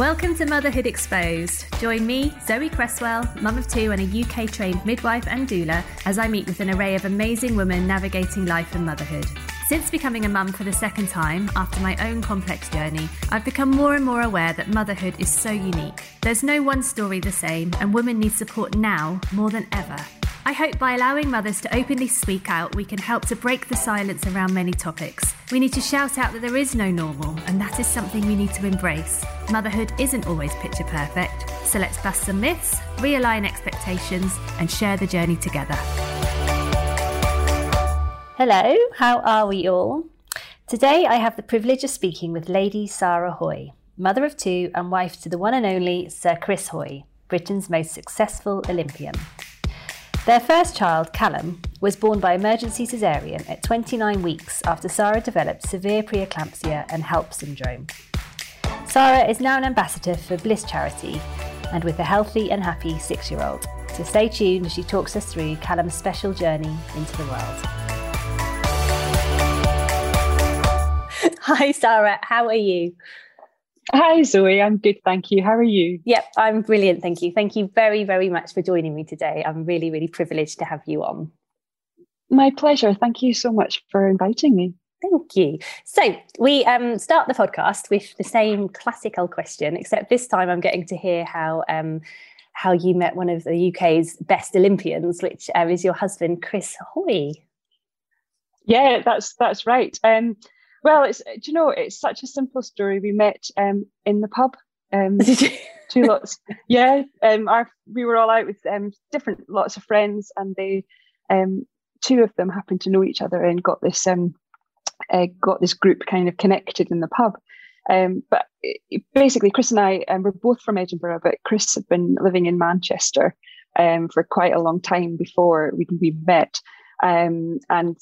Welcome to Motherhood Exposed. Join me, Zoe Cresswell, mum of two and a UK trained midwife and doula, as I meet with an array of amazing women navigating life and motherhood. Since becoming a mum for the second time, after my own complex journey, I've become more and more aware that motherhood is so unique. There's no one story the same, and women need support now more than ever. I hope by allowing mothers to openly speak out, we can help to break the silence around many topics. We need to shout out that there is no normal, and that is something we need to embrace. Motherhood isn't always picture perfect, so let's bust some myths, realign expectations, and share the journey together. Hello, how are we all? Today I have the privilege of speaking with Lady Sarah Hoy, mother of two and wife to the one and only Sir Chris Hoy, Britain's most successful Olympian. Their first child, Callum, was born by emergency caesarean at 29 weeks after Sarah developed severe preeclampsia and HELLP syndrome. Sarah is now an ambassador for Bliss Charity and with a healthy and happy six year old. So stay tuned as she talks us through Callum's special journey into the world. Hi, Sarah. How are you? Hi, Zoe. I'm good. Thank you. How are you? Yep, I'm brilliant. Thank you. Thank you very, very much for joining me today. I'm really, really privileged to have you on. My pleasure. Thank you so much for inviting me. Thank you. So we um, start the podcast with the same classical question, except this time I'm getting to hear how um, how you met one of the UK's best Olympians, which uh, is your husband, Chris Hoy. Yeah, that's that's right. Um, well, it's do you know it's such a simple story. We met um, in the pub. Um, two lots. Yeah, um, our we were all out with um, different lots of friends, and they um, two of them happened to know each other and got this um, uh, got this group kind of connected in the pub. Um, but it, basically, Chris and I um, were both from Edinburgh, but Chris had been living in Manchester um, for quite a long time before we, we met. Um, and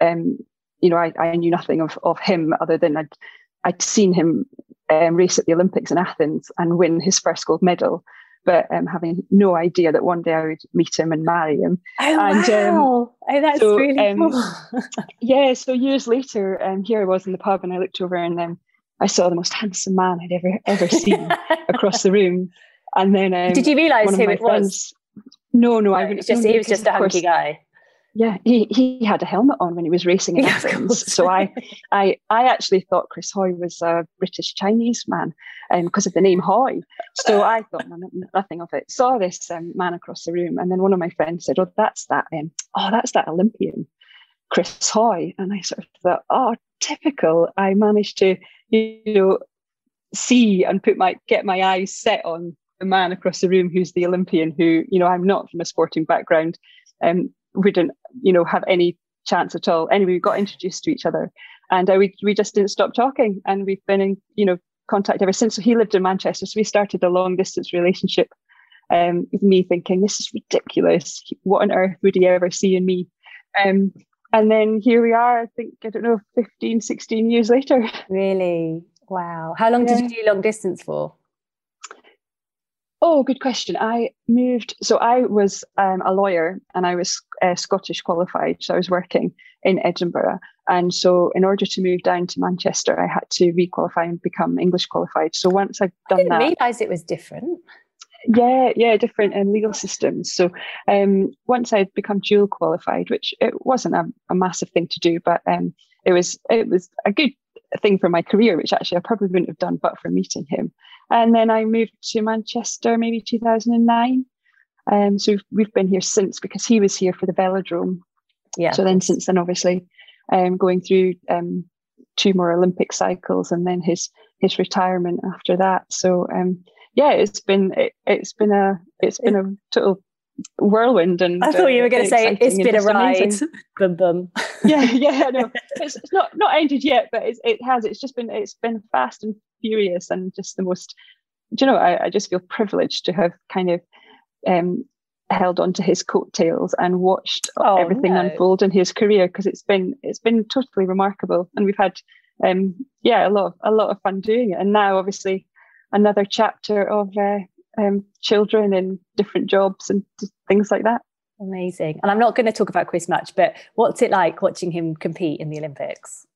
um, you know, I, I knew nothing of, of him other than I'd, I'd seen him um, race at the Olympics in Athens and win his first gold medal, but um, having no idea that one day I would meet him and marry him. Oh, and, um, wow. Um, oh, that's so, really um, cool. yeah, so years later, um, here I was in the pub and I looked over and I saw the most handsome man I'd ever ever seen across the room. And then did you realise who it was? No, no, I wouldn't. Just he was just a hunky guy. Yeah, he, he had a helmet on when he was racing in yeah, Athens. So I, I I actually thought Chris Hoy was a British Chinese man because um, of the name Hoy. So I thought nothing of it. Saw this um, man across the room, and then one of my friends said, "Oh, that's that. Um, oh, that's that Olympian, Chris Hoy." And I sort of thought, "Oh, typical." I managed to, you know, see and put my get my eyes set on the man across the room who's the Olympian. Who, you know, I'm not from a sporting background. Um, we didn't, you know, have any chance at all. Anyway, we got introduced to each other, and uh, we we just didn't stop talking, and we've been in, you know, contact ever since. So he lived in Manchester, so we started a long distance relationship. Um, with me thinking this is ridiculous. What on earth would he ever see in me? Um, and then here we are. I think I don't know, 15, 16 years later. Really? Wow. How long yeah. did you do long distance for? Oh, good question. I moved, so I was um, a lawyer and I was uh, Scottish qualified. So I was working in Edinburgh. And so, in order to move down to Manchester, I had to requalify and become English qualified. So, once I'd done I didn't that. realise it was different. Yeah, yeah, different um, legal systems. So, um, once I'd become dual qualified, which it wasn't a, a massive thing to do, but um, it was it was a good thing for my career, which actually I probably wouldn't have done but for meeting him. And then I moved to Manchester maybe 2009. Um, so we've, we've been here since because he was here for the velodrome. Yeah. So then since then, obviously, um, going through um, two more Olympic cycles and then his his retirement after that. So um, yeah, it's been it, has been a it's been a total whirlwind and I thought you were going to say it's been a ride. Bum bum. yeah, yeah, no, it's, it's, not not ended yet, but it's, it has. It's just been it's been fast and furious and just the most. Do you know? I, I just feel privileged to have kind of um, held on to his coattails and watched oh, everything no. unfold in his career because it's been it's been totally remarkable, and we've had um, yeah a lot of, a lot of fun doing it. And now, obviously, another chapter of uh, um, children and different jobs and things like that. Amazing. And I'm not going to talk about Chris much, but what's it like watching him compete in the Olympics?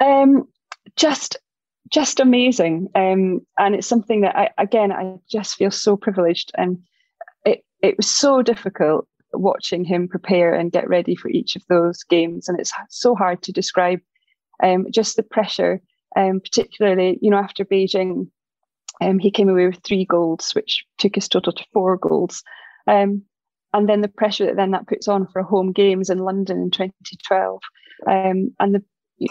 Um, just just amazing. Um, and it's something that I, again, I just feel so privileged. And it, it was so difficult watching him prepare and get ready for each of those games. And it's so hard to describe um, just the pressure, um, particularly, you know, after Beijing, um, he came away with three golds, which took his total to four golds. Um, and then the pressure that then that puts on for home games in London in 2012, um, and the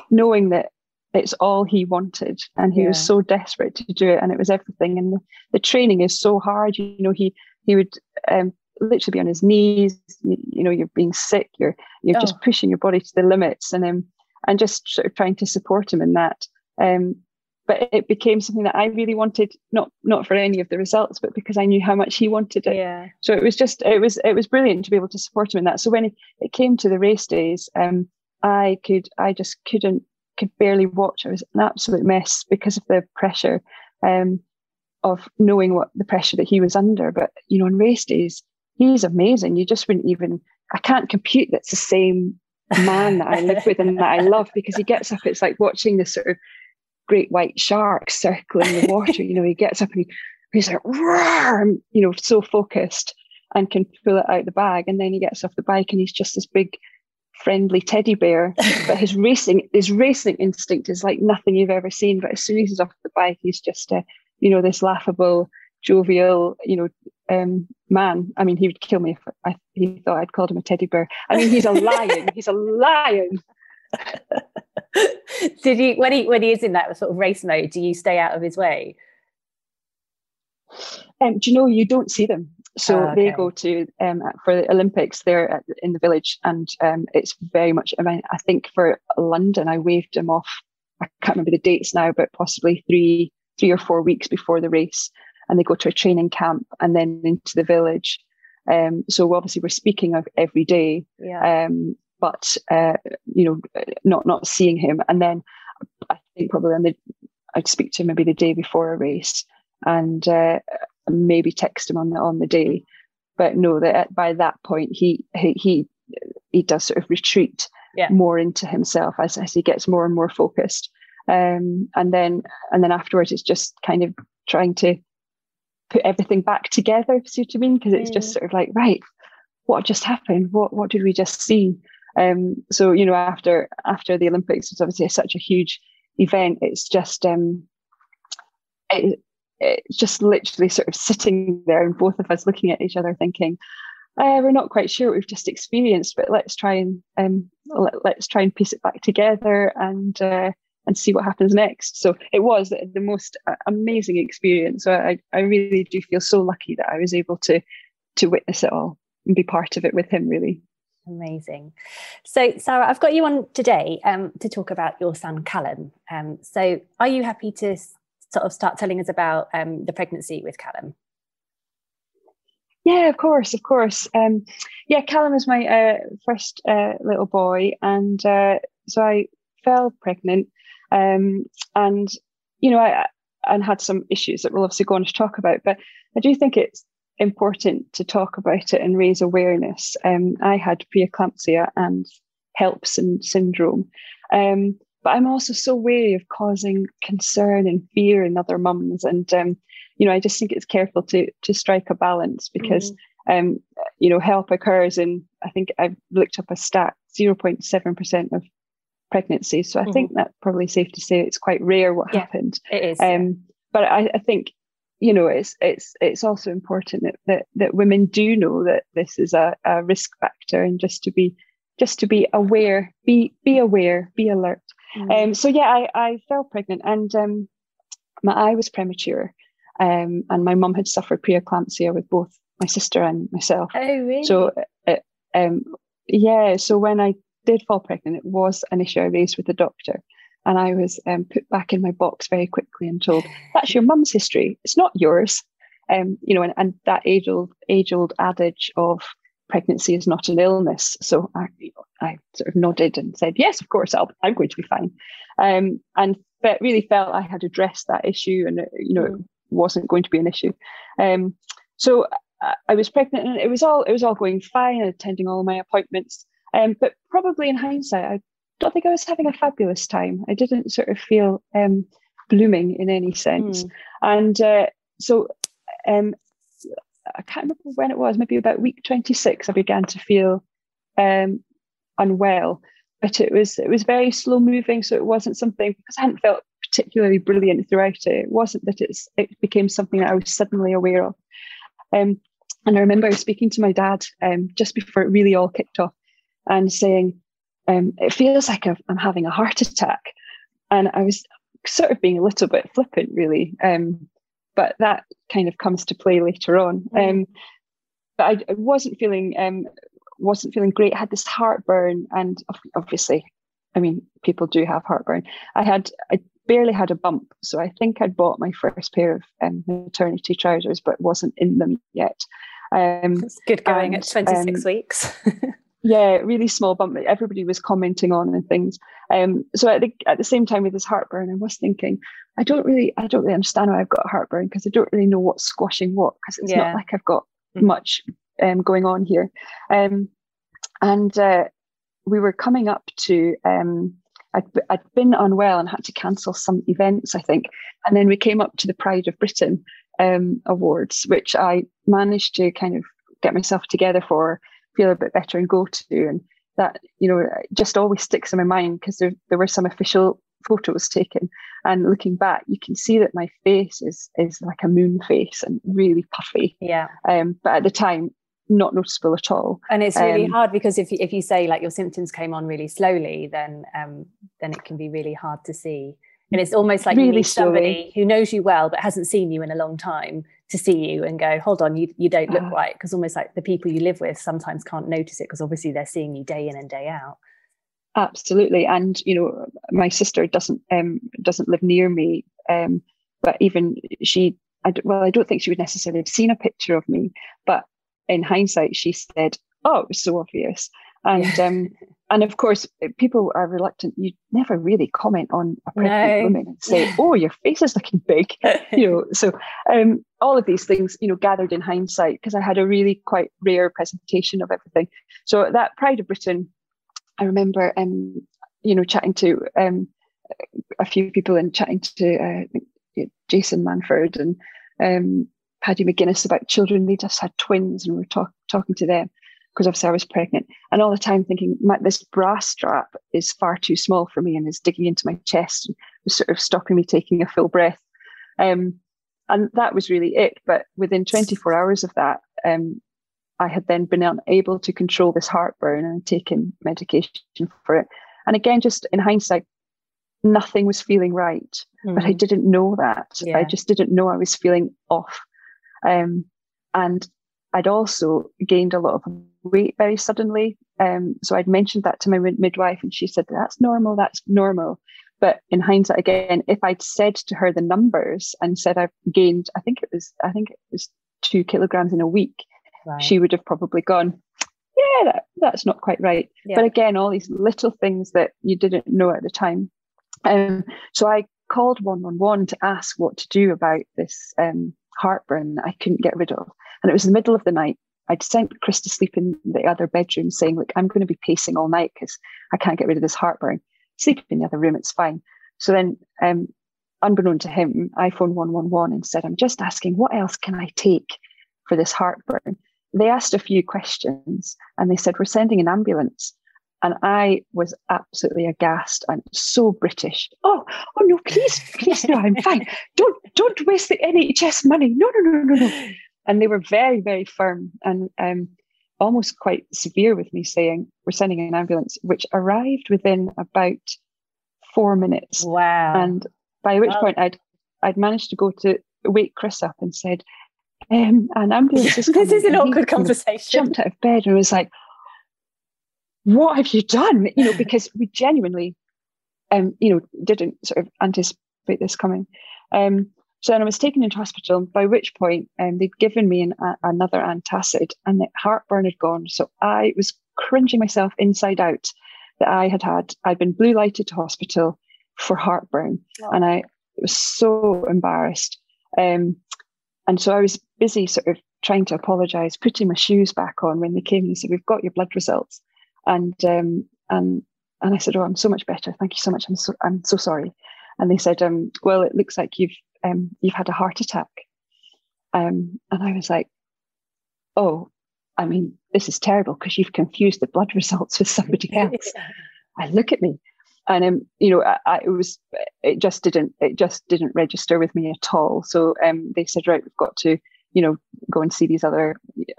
knowing that it's all he wanted and he yeah. was so desperate to do it and it was everything and the, the training is so hard you know he he would um, literally be on his knees you, you, know you're being sick you're you're oh. just pushing your body to the limits and um and just sort of trying to support him in that um but it became something that I really wanted not not for any of the results but because I knew how much he wanted it yeah so it was just it was it was brilliant to be able to support him in that so when it, came to the race days um I could I just couldn't could barely watch. I was an absolute mess because of the pressure um, of knowing what the pressure that he was under. But you know, on race days, he's amazing. You just wouldn't even. I can't compute that's the same man that I live with and that I love because he gets up. It's like watching this sort of great white shark circling the water. you know, he gets up and he, he's like, Roar! you know, so focused and can pull it out the bag. And then he gets off the bike and he's just this big friendly teddy bear. but his racing, his racing instinct is like nothing you've ever seen. But as soon as he's off the bike, he's just a, you know, this laughable, jovial, you know, um, man. I mean, he would kill me if I, he thought I'd called him a teddy bear. I mean, he's a lion. he's a lion. Did you when he when he is in that sort of race mode? Do you stay out of his way? Um, do you know you don't see them? So oh, okay. they go to um, for the Olympics there at, in the village, and um, it's very much. I mean, I think for London, I waved him off. I can't remember the dates now, but possibly three, three or four weeks before the race, and they go to a training camp and then into the village. Um, so obviously, we're speaking of every day, yeah. um, but uh, you know, not not seeing him, and then I think probably on the I'd speak to him maybe the day before a race, and uh, maybe text him on the on the day. But know that by that point he he he, he does sort of retreat yeah. more into himself as, as he gets more and more focused. Um, and then and then afterwards it's just kind of trying to put everything back together, see what I mean? Because it's mm. just sort of like, right, what just happened? What what did we just see? Um, so you know, after after the Olympics, it's obviously such a huge event. It's just um, it, it's just literally sort of sitting there and both of us looking at each other thinking uh, we're not quite sure what we've just experienced but let's try and um, let, us try and piece it back together and uh, and see what happens next. So it was the most uh, amazing experience. So I, I really do feel so lucky that i was able to to witness it all and be part of it with him really Amazing. So, Sarah, I've got you on today um, to talk about your son, Callum. Um, so, are you happy to sort of start telling us about um, the pregnancy with Callum? Yeah, of course, of course. Um, yeah, Callum was my uh, first uh, little boy, and uh, so I fell pregnant, um, and you know, I and had some issues that we'll obviously go on to talk about. But I do think it's important to talk about it and raise awareness. Um, I had preeclampsia and HELLPS syndrome, um, but I'm also so wary of causing concern and fear in other mums. And um, you know, I just think it's careful to to strike a balance because mm. um, you know, HELLP occurs in I think I've looked up a stat, 0.7% of pregnancies. So I mm. think that's probably safe to say it's quite rare what yeah, happened. It is. Um, but I, I think you know it's it's it's also important that, that that women do know that this is a, a risk factor and just to be just to be aware be be aware be alert Mm. Um, so yeah, I, I fell pregnant and um, my eye was premature. Um, and my mum had suffered preeclampsia with both my sister and myself. Oh, really? So, uh, um, yeah. So when I did fall pregnant, it was an issue I raised with the doctor, and I was um, put back in my box very quickly and told, "That's your mum's history. It's not yours." Um, you know, and, and that age old age old adage of pregnancy is not an illness. So I, I sort of nodded and said, yes, of course, i am going to be fine. Um, and but really felt I had addressed that issue and, you know, it mm. wasn't going to be an issue. Um, so I was pregnant and it was all, it was all going fine, attending all my appointments. Um, but probably in hindsight, I don't think I was having a fabulous time. I didn't sort of feel um, blooming in any sense. Mm. And uh, so um, I can't remember when it was, maybe about week 26, I began to feel um, unwell. But it was it was very slow moving, so it wasn't something because I hadn't felt particularly brilliant throughout it. It wasn't that it's it became something that I was suddenly aware of. Um, and I remember speaking to my dad um, just before it really all kicked off and saying, um, It feels like I'm having a heart attack. And I was sort of being a little bit flippant, really. Um, but that kind of comes to play later on. Mm. Um, but I, I, wasn't feeling um, wasn't feeling great. I had this heartburn, and obviously, I mean, people do have heartburn. I had I barely had a bump, so I think I'd bought my first pair of um, maternity trousers, but wasn't in them yet. Um, it's good going and, at 26 um, weeks. yeah, really small bump that everybody was commenting on and things. Um, so at the, at the same time with this heartburn, I was thinking, I don't really, I don't really understand why I've got heartburn because I don't really know what's squashing what because it's yeah. not like I've got mm-hmm. much um, going on here. Um, and uh, we were coming up to, um, I'd, I'd been unwell and had to cancel some events, I think. And then we came up to the Pride of Britain um, Awards, which I managed to kind of get myself together for, feel a bit better and go to. And that, you know, just always sticks in my mind because there, there were some official photos taken. And looking back, you can see that my face is is like a moon face and really puffy. Yeah. Um, but at the time, not noticeable at all. And it's really um, hard because if you, if you say like your symptoms came on really slowly, then um, then it can be really hard to see. And it's almost like really you need somebody who knows you well but hasn't seen you in a long time to see you and go, hold on, you, you don't look uh, right. Because almost like the people you live with sometimes can't notice it because obviously they're seeing you day in and day out. Absolutely. And, you know, my sister doesn't um, doesn't live near me. Um, but even she, I, well, I don't think she would necessarily have seen a picture of me. But in hindsight, she said, oh, it was so obvious. And um, and of course, people are reluctant. You never really comment on a pregnant no. woman and say, "Oh, your face is looking big," you know. So um, all of these things, you know, gathered in hindsight because I had a really quite rare presentation of everything. So that Pride of Britain, I remember, um, you know, chatting to um, a few people and chatting to uh, Jason Manford and um, Paddy McGuinness about children. They just had twins, and we were talk- talking to them because obviously I was pregnant, and all the time thinking this bra strap is far too small for me and is digging into my chest and was sort of stopping me taking a full breath. Um, and that was really it. But within 24 hours of that, um, I had then been unable to control this heartburn and taken medication for it. And again, just in hindsight, nothing was feeling right, mm. but I mm. didn't know that. Yeah. I just didn't know I was feeling off. Um, and I'd also gained a lot of weight very suddenly. Um, so I'd mentioned that to my midwife, and she said, That's normal, that's normal. But in hindsight, again, if I'd said to her the numbers and said I've gained, I think it was, I think it was two kilograms in a week, right. she would have probably gone, yeah, that, that's not quite right. Yeah. But again, all these little things that you didn't know at the time. Um, so I called 111 to ask what to do about this um, heartburn I couldn't get rid of. And it was the middle of the night. I'd sent Chris to sleep in the other bedroom saying, Look, I'm going to be pacing all night because I can't get rid of this heartburn. Sleep in the other room, it's fine. So then, um, unbeknown to him, I phoned 111 and said, I'm just asking, what else can I take for this heartburn? They asked a few questions and they said, We're sending an ambulance. And I was absolutely aghast and so British. Oh, oh no, please, please, no, I'm fine. Don't don't waste the NHS money. No, no, no, no, no. And they were very, very firm and um, almost quite severe with me, saying, We're sending an ambulance, which arrived within about four minutes. Wow. And by which point I'd I'd managed to go to wake Chris up and said, um, an ambulance is This is an awkward conversation. Jumped out of bed and was like, What have you done? You know, because we genuinely um, you know, didn't sort of anticipate this coming. Um, so then I was taken into hospital, by which point um, they'd given me an, a, another antacid and the heartburn had gone. So I was cringing myself inside out that I had had, I'd been blue lighted to hospital for heartburn. Oh. And I was so embarrassed. Um, and so I was busy sort of trying to apologize, putting my shoes back on when they came and said, We've got your blood results. And um, and and I said, Oh, I'm so much better. Thank you so much. I'm so I'm so sorry. and they said, um, "Well, it looks like you've um, you've had a heart attack." Um, and I was like, "Oh, I mean, this is terrible because you've confused the blood results with somebody else." I look at me, and um, you know, I, I, it was it just didn't it just didn't register with me at all. So um, they said, "Right, we've got to." You know, go and see these other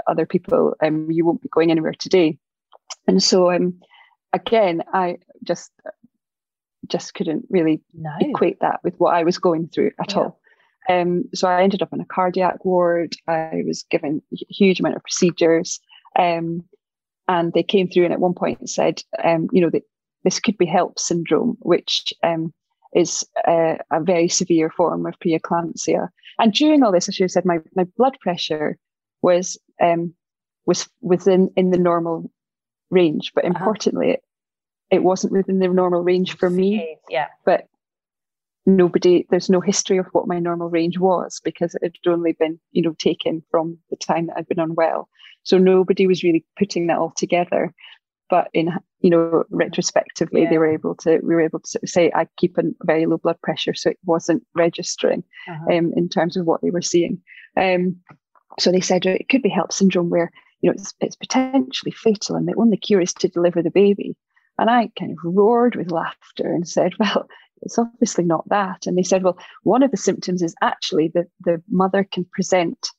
other people. Um, you won't be going anywhere today, and so um, again, I just just couldn't really no. equate that with what I was going through at yeah. all. Um, so I ended up in a cardiac ward. I was given a huge amount of procedures, um, and they came through and at one point said, um, you know, that this could be HELLP syndrome, which um, is a, a, very severe form of preeclampsia. And during all this, I should have said my, my blood pressure was um, was within in the normal range, but uh-huh. It wasn't within the normal range for me. Yeah. But nobody, there's no history of what my normal range was because it had only been, you know, taken from the time that I'd been unwell. So nobody was really putting that all together. But in, you know, retrospectively, yeah. they were able to, we were able to say, I keep a very low blood pressure. So it wasn't registering uh-huh. um, in terms of what they were seeing. Um, so they said it could be HELLP syndrome where, you know, it's, it's potentially fatal and the only cure is to deliver the baby. And I kind of roared with laughter and said, Well, it's obviously not that. And they said, Well, one of the symptoms is actually that the mother can present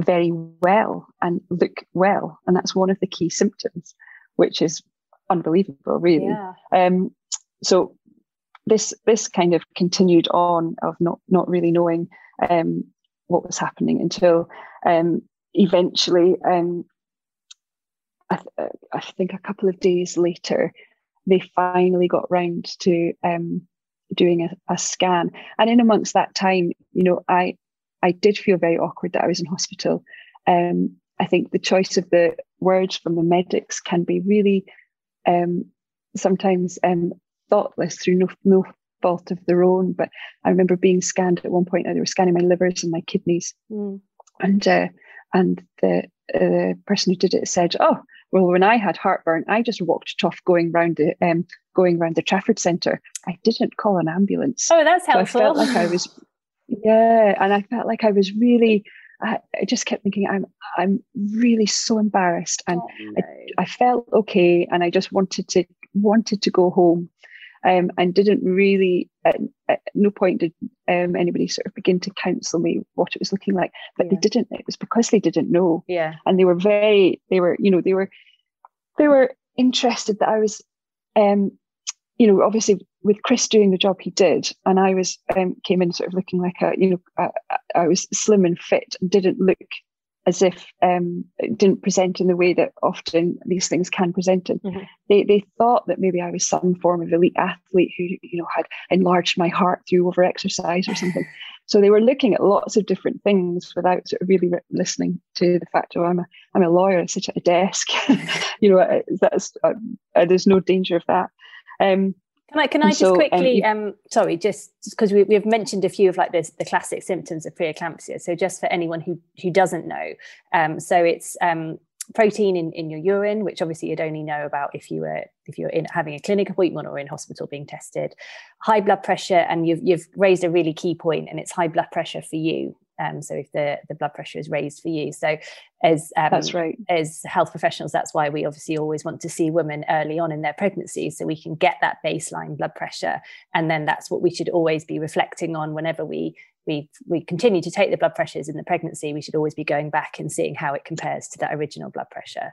very well and look well. And that's one of the key symptoms, which is unbelievable, really. Yeah. Um, so this this kind of continued on of not not really knowing um, what was happening until um, eventually um, I, th- I, think a couple of days later, they finally got round to um, doing a, a, scan. And in amongst that time, you know, I I did feel very awkward that I was in hospital. Um, I think the choice of the words from the medics can be really um, sometimes um, thoughtless through no, no fault of their own. But I remember being scanned at one point. They were scanning my livers and my kidneys, mm. and uh, and the uh, person who did it said, "Oh, well, when I had heartburn, I just walked tough going round the um, going round the Trafford Centre. I didn't call an ambulance. Oh, that's helpful. So I felt like I was, yeah, and I felt like I was really. I, I just kept thinking, I'm I'm really so embarrassed, and oh, no. I, I felt okay, and I just wanted to wanted to go home um, and didn't really at, at no point did um, anybody sort of begin to counsel me what it was looking like. But yeah. they didn't it was because they didn't know. Yeah. And they were very they were you know they were they were interested that i was um you know obviously with chris doing the job he did and i was um, came in sort of looking like a you know I, I was slim and fit and didn't look as if um, it didn't present in the way that often these things can present in. Mm-hmm. They they thought that maybe I was some form of elite athlete who you know had enlarged my heart through over exercise or something. so they were looking at lots of different things without sort of really re- listening to the fact, oh, I'm a I'm a lawyer, I sit at a desk. you know, that's uh, there's no danger of that. Um, can I can I just so, quickly um, um, sorry just because we, we've mentioned a few of like the, the classic symptoms of preeclampsia. So just for anyone who who doesn't know, um, so it's um, protein in, in your urine, which obviously you'd only know about if you were if you're in having a clinic appointment or in hospital being tested. High blood pressure, and you've you've raised a really key point, and it's high blood pressure for you. Um, so if the, the blood pressure is raised for you, so as um, that's right. As health professionals, that's why we obviously always want to see women early on in their pregnancy, so we can get that baseline blood pressure, and then that's what we should always be reflecting on whenever we we we continue to take the blood pressures in the pregnancy. We should always be going back and seeing how it compares to that original blood pressure.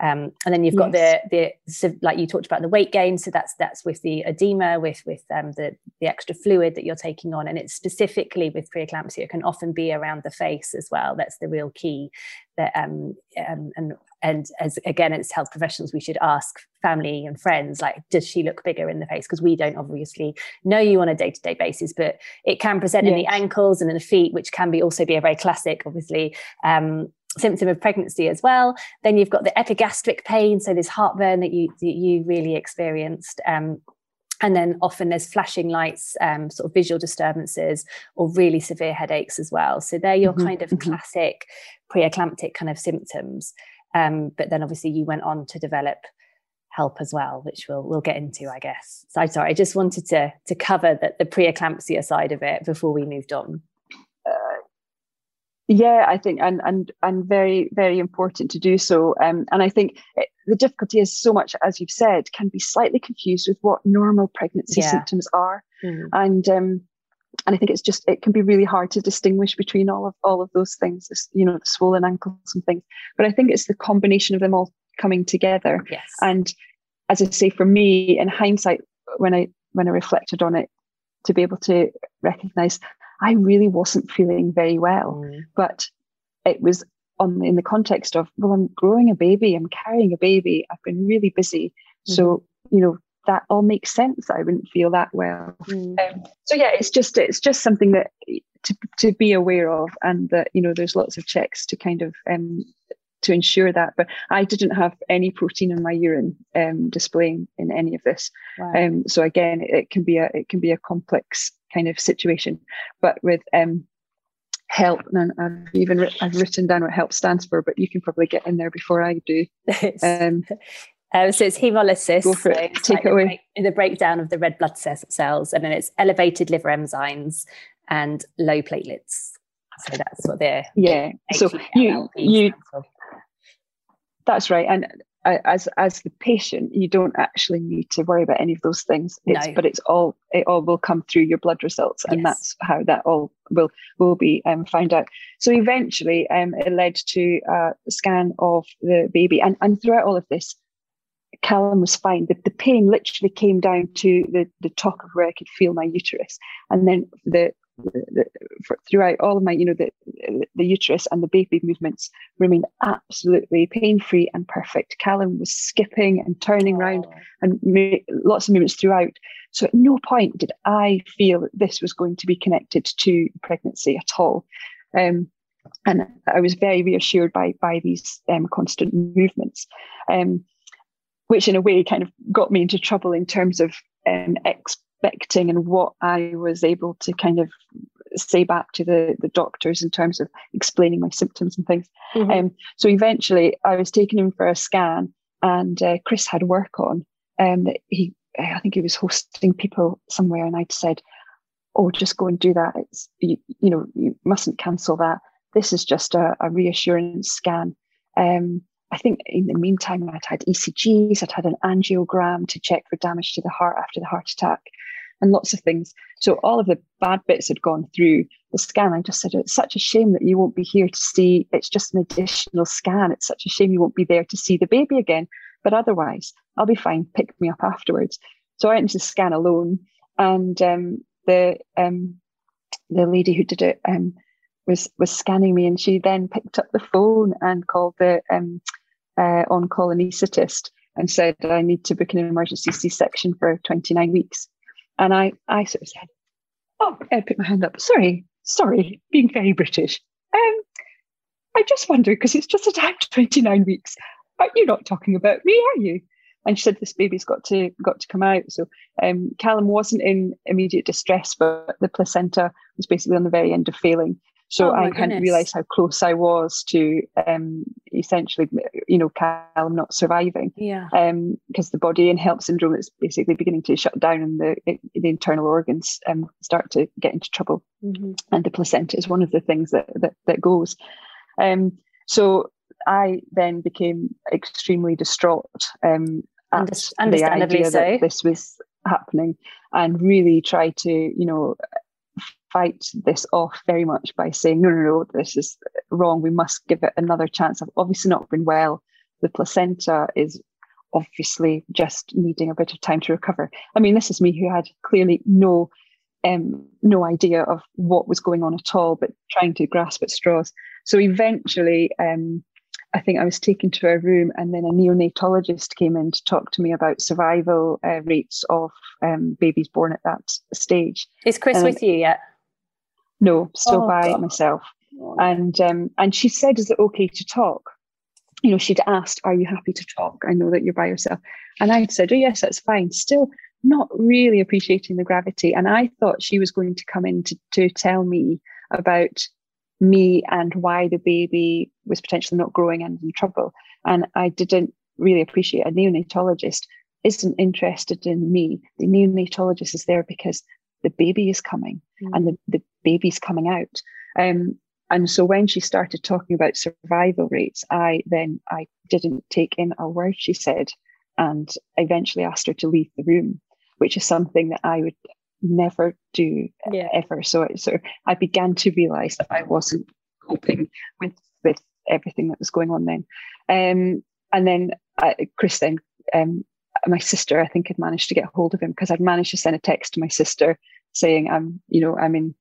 Um, and then you've got yes. the the so like you talked about the weight gain. So that's that's with the edema, with with um, the the extra fluid that you're taking on, and it's specifically with preeclampsia. It can often be around the face as well. That's the real key. That um, um and and as again as health professionals we should ask family and friends like does she look bigger in the face because we don't obviously know you on a day-to-day basis but it can present yes. in the ankles and in the feet which can be also be a very classic obviously um, symptom of pregnancy as well. Then you've got the epigastric pain, so this heartburn that you that you really experienced. Um, and then often there's flashing lights, um, sort of visual disturbances, or really severe headaches as well. So they're your mm-hmm, kind of mm-hmm. classic preeclamptic kind of symptoms. Um, but then obviously you went on to develop HELLP as well, which we'll we'll get into, I guess. So sorry, I just wanted to to cover the, the preeclampsia side of it before we moved on. Yeah, I think, and and and very very important to do so. Um, and I think it, the difficulty is so much, as you've said, can be slightly confused with what normal pregnancy yeah. symptoms are, mm. and um, and I think it's just it can be really hard to distinguish between all of all of those things, you know, the swollen ankles and things. But I think it's the combination of them all coming together. Yes. And as I say, for me, in hindsight, when I when I reflected on it, to be able to recognize I really wasn't feeling very well. Mm. But it was on in the context of, well, I'm growing a baby, I'm carrying a baby, I've been really busy. Mm. So, you know, that all makes sense. I wouldn't feel that well. Mm. Um, so yeah, it's just it's just something that to to be aware of, and that you know there's lots of checks to kind of um, to ensure that. But I didn't have any protein in my urine um, displaying in any of this. Wow. Um, so again, it can be a it can be a complex kind of situation. But with um, HELLP, and I've even I've written down what HELLP stands for, but you can probably get in there before I do. Um, um, so it's hemolysis. Go for it. Take like it away. Break, the breakdown of the red blood cells, and then it's elevated liver enzymes and low platelets. So that's what they're. Yeah. So you you. That's right, and as as the patient, you don't actually need to worry about any of those things. It's, no. But it's all it all will come through your blood results, and yes. that's how that all will will be um, found out. So eventually, um, it led to a scan of the baby, and and throughout all of this, Callum was fine. The, the pain literally came down to the the top of where I could feel my uterus, and then the the, for, throughout all of my, you know, the, the uterus and the baby movements remained absolutely pain free and perfect. Callum was skipping and turning oh. around and ma- lots of movements throughout. So at no point did I feel that this was going to be connected to pregnancy at all. Um, and I was very reassured by by these um, constant movements, um, which in a way kind of got me into trouble in terms of um, ex- expecting and what I was able to kind of say back to the, the doctors in terms of explaining my symptoms and things. Mm-hmm. Um, so eventually I was taken in for a scan and uh, Chris had work on um, he, I think he was hosting people somewhere and I'd said, oh, just go and do that. It's, you, you know, you mustn't cancel that. This is just a, a reassurance scan. Um, I think in the meantime, I'd had ECGs, I'd had an angiogram to check for damage to the heart after the heart attack and lots of things. So all of the bad bits had gone through the scan. I just said, it's such a shame that you won't be here to see. It's just an additional scan. It's such a shame you won't be there to see the baby again. But otherwise, I'll be fine. Pick me up afterwards. So I went into the scan alone, and um, the um, the lady who did it um, was was scanning me, and she then picked up the phone and called the um, uh, on-call anaesthetist and said, "I need to book an emergency C-section for 29 weeks." And I, I sort of said, Oh, I put my hand up. Sorry, sorry, being very British. Um, I just wondered because it's just a time to 29 weeks. Are you not talking about me, are you? And she said this baby's got to got to come out. So um, Callum wasn't in immediate distress, but the placenta was basically on the very end of failing. So oh I kind of realised how close I was to um, essentially, you know, Callum not surviving. Yeah. Because um, the body and HELLP syndrome is basically beginning to shut down, and the the internal organs um, start to get into trouble, mm-hmm. and the placenta is one of the things that that, that goes. Um, so I then became extremely distraught um, at the idea so. that this was happening, and really tried to, you know, fight this off very much by saying, no, no, no, this is wrong. We must give it another chance. I've obviously not been well. The placenta is obviously just needing a bit of time to recover. I mean, this is me who had clearly no um, no idea of what was going on at all, but trying to grasp at straws. So eventually, um, I think I was taken to a room, and then a neonatologist came in to talk to me about survival uh, rates of um, babies born at that stage. Is Chris and with you yet? No, still oh, by God. myself. And um, and she said, "Is it okay to talk?" You know, she'd asked, "Are you happy to talk?" I know that you're by yourself, and I said, "Oh yes, that's fine." Still not really appreciating the gravity, and I thought she was going to come in to, to tell me about me and why the baby was potentially not growing and in trouble. And I didn't really appreciate a neonatologist isn't interested in me. The neonatologist is there because the baby is coming mm. and the, the baby's coming out. Um, and so when she started talking about survival rates, I then I didn't take in a word she said and eventually asked her to leave the room, which is something that I would never do yeah. ever. So, so I began to realize that I wasn't coping with with everything that was going on then. Um, and then uh, Chris then um, my sister, I think, had managed to get hold of him because I'd managed to send a text to my sister saying, "I'm, you know, I'm in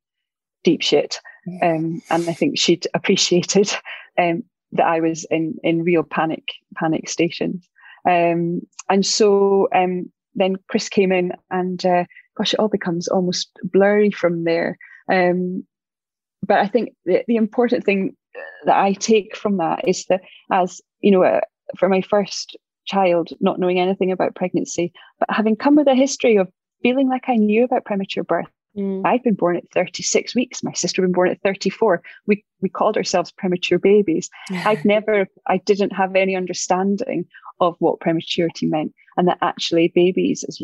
deep shit," um, and I think she'd appreciated um, that I was in in real panic panic stations. Um, and so um, then Chris came in, and uh, gosh, it all becomes almost blurry from there. Um, but I think the, the important thing that I take from that is that as you know, uh, for my first child, not knowing anything about pregnancy, but having come with a history of feeling like I knew about premature birth. Mm. I've been born at 36 weeks. My sister been born at 34. We we called ourselves premature babies. I'd never, I didn't have any understanding of what prematurity meant, and that actually babies as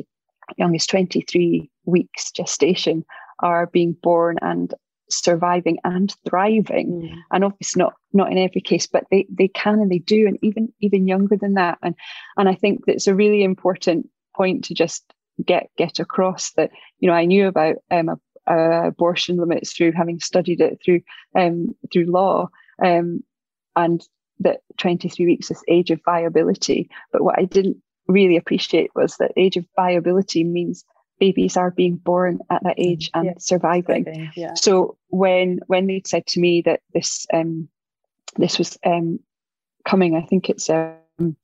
young as 23 weeks gestation are being born and surviving and thriving. Mm. and obviously not not in every case but they they can and they do and even even younger than that. And and i think that's a really important point to just get get across that you know i knew about um, abortion limits through having studied it through um, through law um, and that 23 weeks is age of viability. But what i didn't really appreciate was that age of viability means babies are being born at that mm, age and yeah. surviving. Yeah. So when when they said to me that this um, this was um, coming, I think it's um,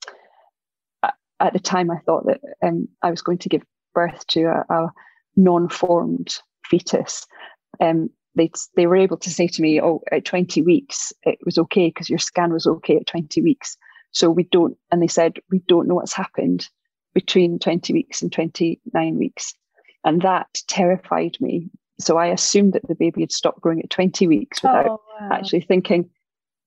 at the time I thought that um, I was going to give birth to a, a non-formed fetus. Um, they they were able to say to me, "Oh, at 20 weeks, it was okay because your scan was okay at 20 weeks." So we don't, and they said we don't know what's happened between 20 weeks and 29 weeks. And that terrified me. So I assumed that the baby had stopped growing at 20 weeks without oh, wow. actually thinking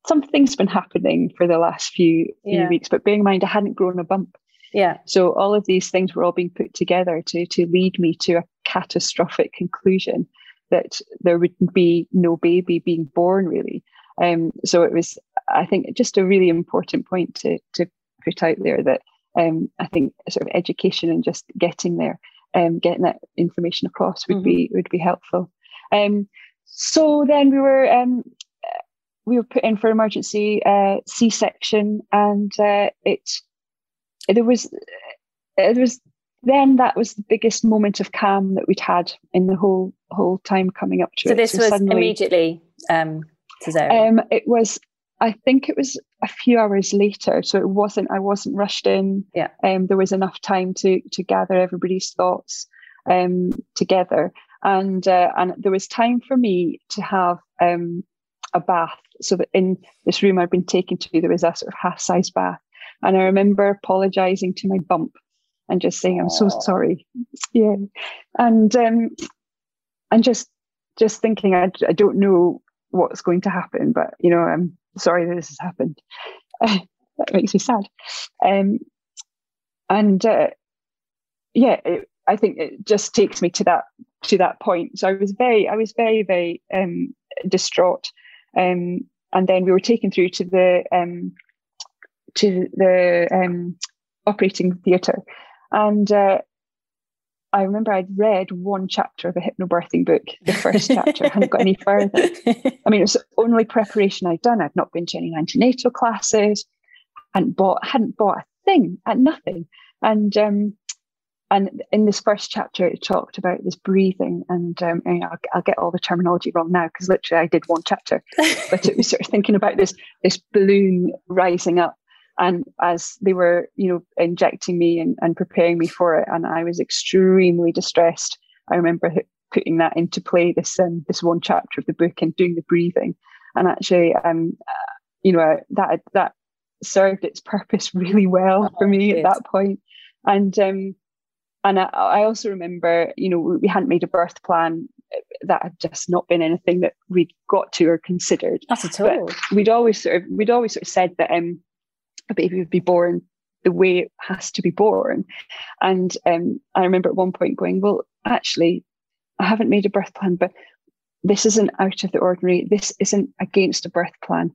something's been happening for the last few, few yeah. weeks. But bearing in mind, I hadn't grown a bump. Yeah. So all of these things were all being put together to to lead me to a catastrophic conclusion that there would be no baby being born really. Um, so it was, I think, just a really important point to to put out there that um, I think sort of education and just getting there um, getting that information across would mm-hmm. be would be helpful. Um, so then we were um, we were put in for emergency uh, C section, and uh, it there was there was then that was the biggest moment of calm that we'd had in the whole whole time coming up to so it. This so this was suddenly, immediately um, cesarean. Um, it was I think it was a few hours later, so it wasn't. I wasn't rushed in. Yeah. Um, there was enough time to to gather everybody's thoughts um, together, and uh, and there was time for me to have um, a bath. So that in this room I'd been taken to, there was a sort of half size bath, and I remember apologising to my bump and just saying, "I'm so sorry." Yeah, and um, and just just thinking, I, I don't know what's going to happen, but you know, I'm sorry that this has happened. That makes me sad. Um, and uh, yeah, it, I think it just takes me to that to that point. So I was very, I was very, very um, distraught. Um, and then we were taken through to the um, to the um, operating theatre, and uh, I remember I'd read one chapter of a hypnobirthing book, the first chapter, I hadn't got any further. I mean, it was the only preparation I'd done. I'd not been to any antenatal classes, hadn't bought, hadn't bought a thing, at nothing. And um, and in this first chapter, it talked about this breathing, and, um, and I'll, I'll, get all the terminology wrong now because literally I did one chapter, but it was sort of thinking about this this balloon rising up and as they were you know injecting me and, and preparing me for it and i was extremely distressed. I remember putting that into play this um, this one chapter of the book and doing the breathing. And actually um you know that that served its purpose really well oh, for me at that point. And um and I, I also remember you know we hadn't made a birth plan that had just not been anything that we'd got to or considered. Not at all. but we'd always sort of we'd always sort of said that um a baby would be born the way it has to be born. And um, I remember at one point going, well, actually, I haven't made a birth plan, but this isn't out of the ordinary. This isn't against a birth plan.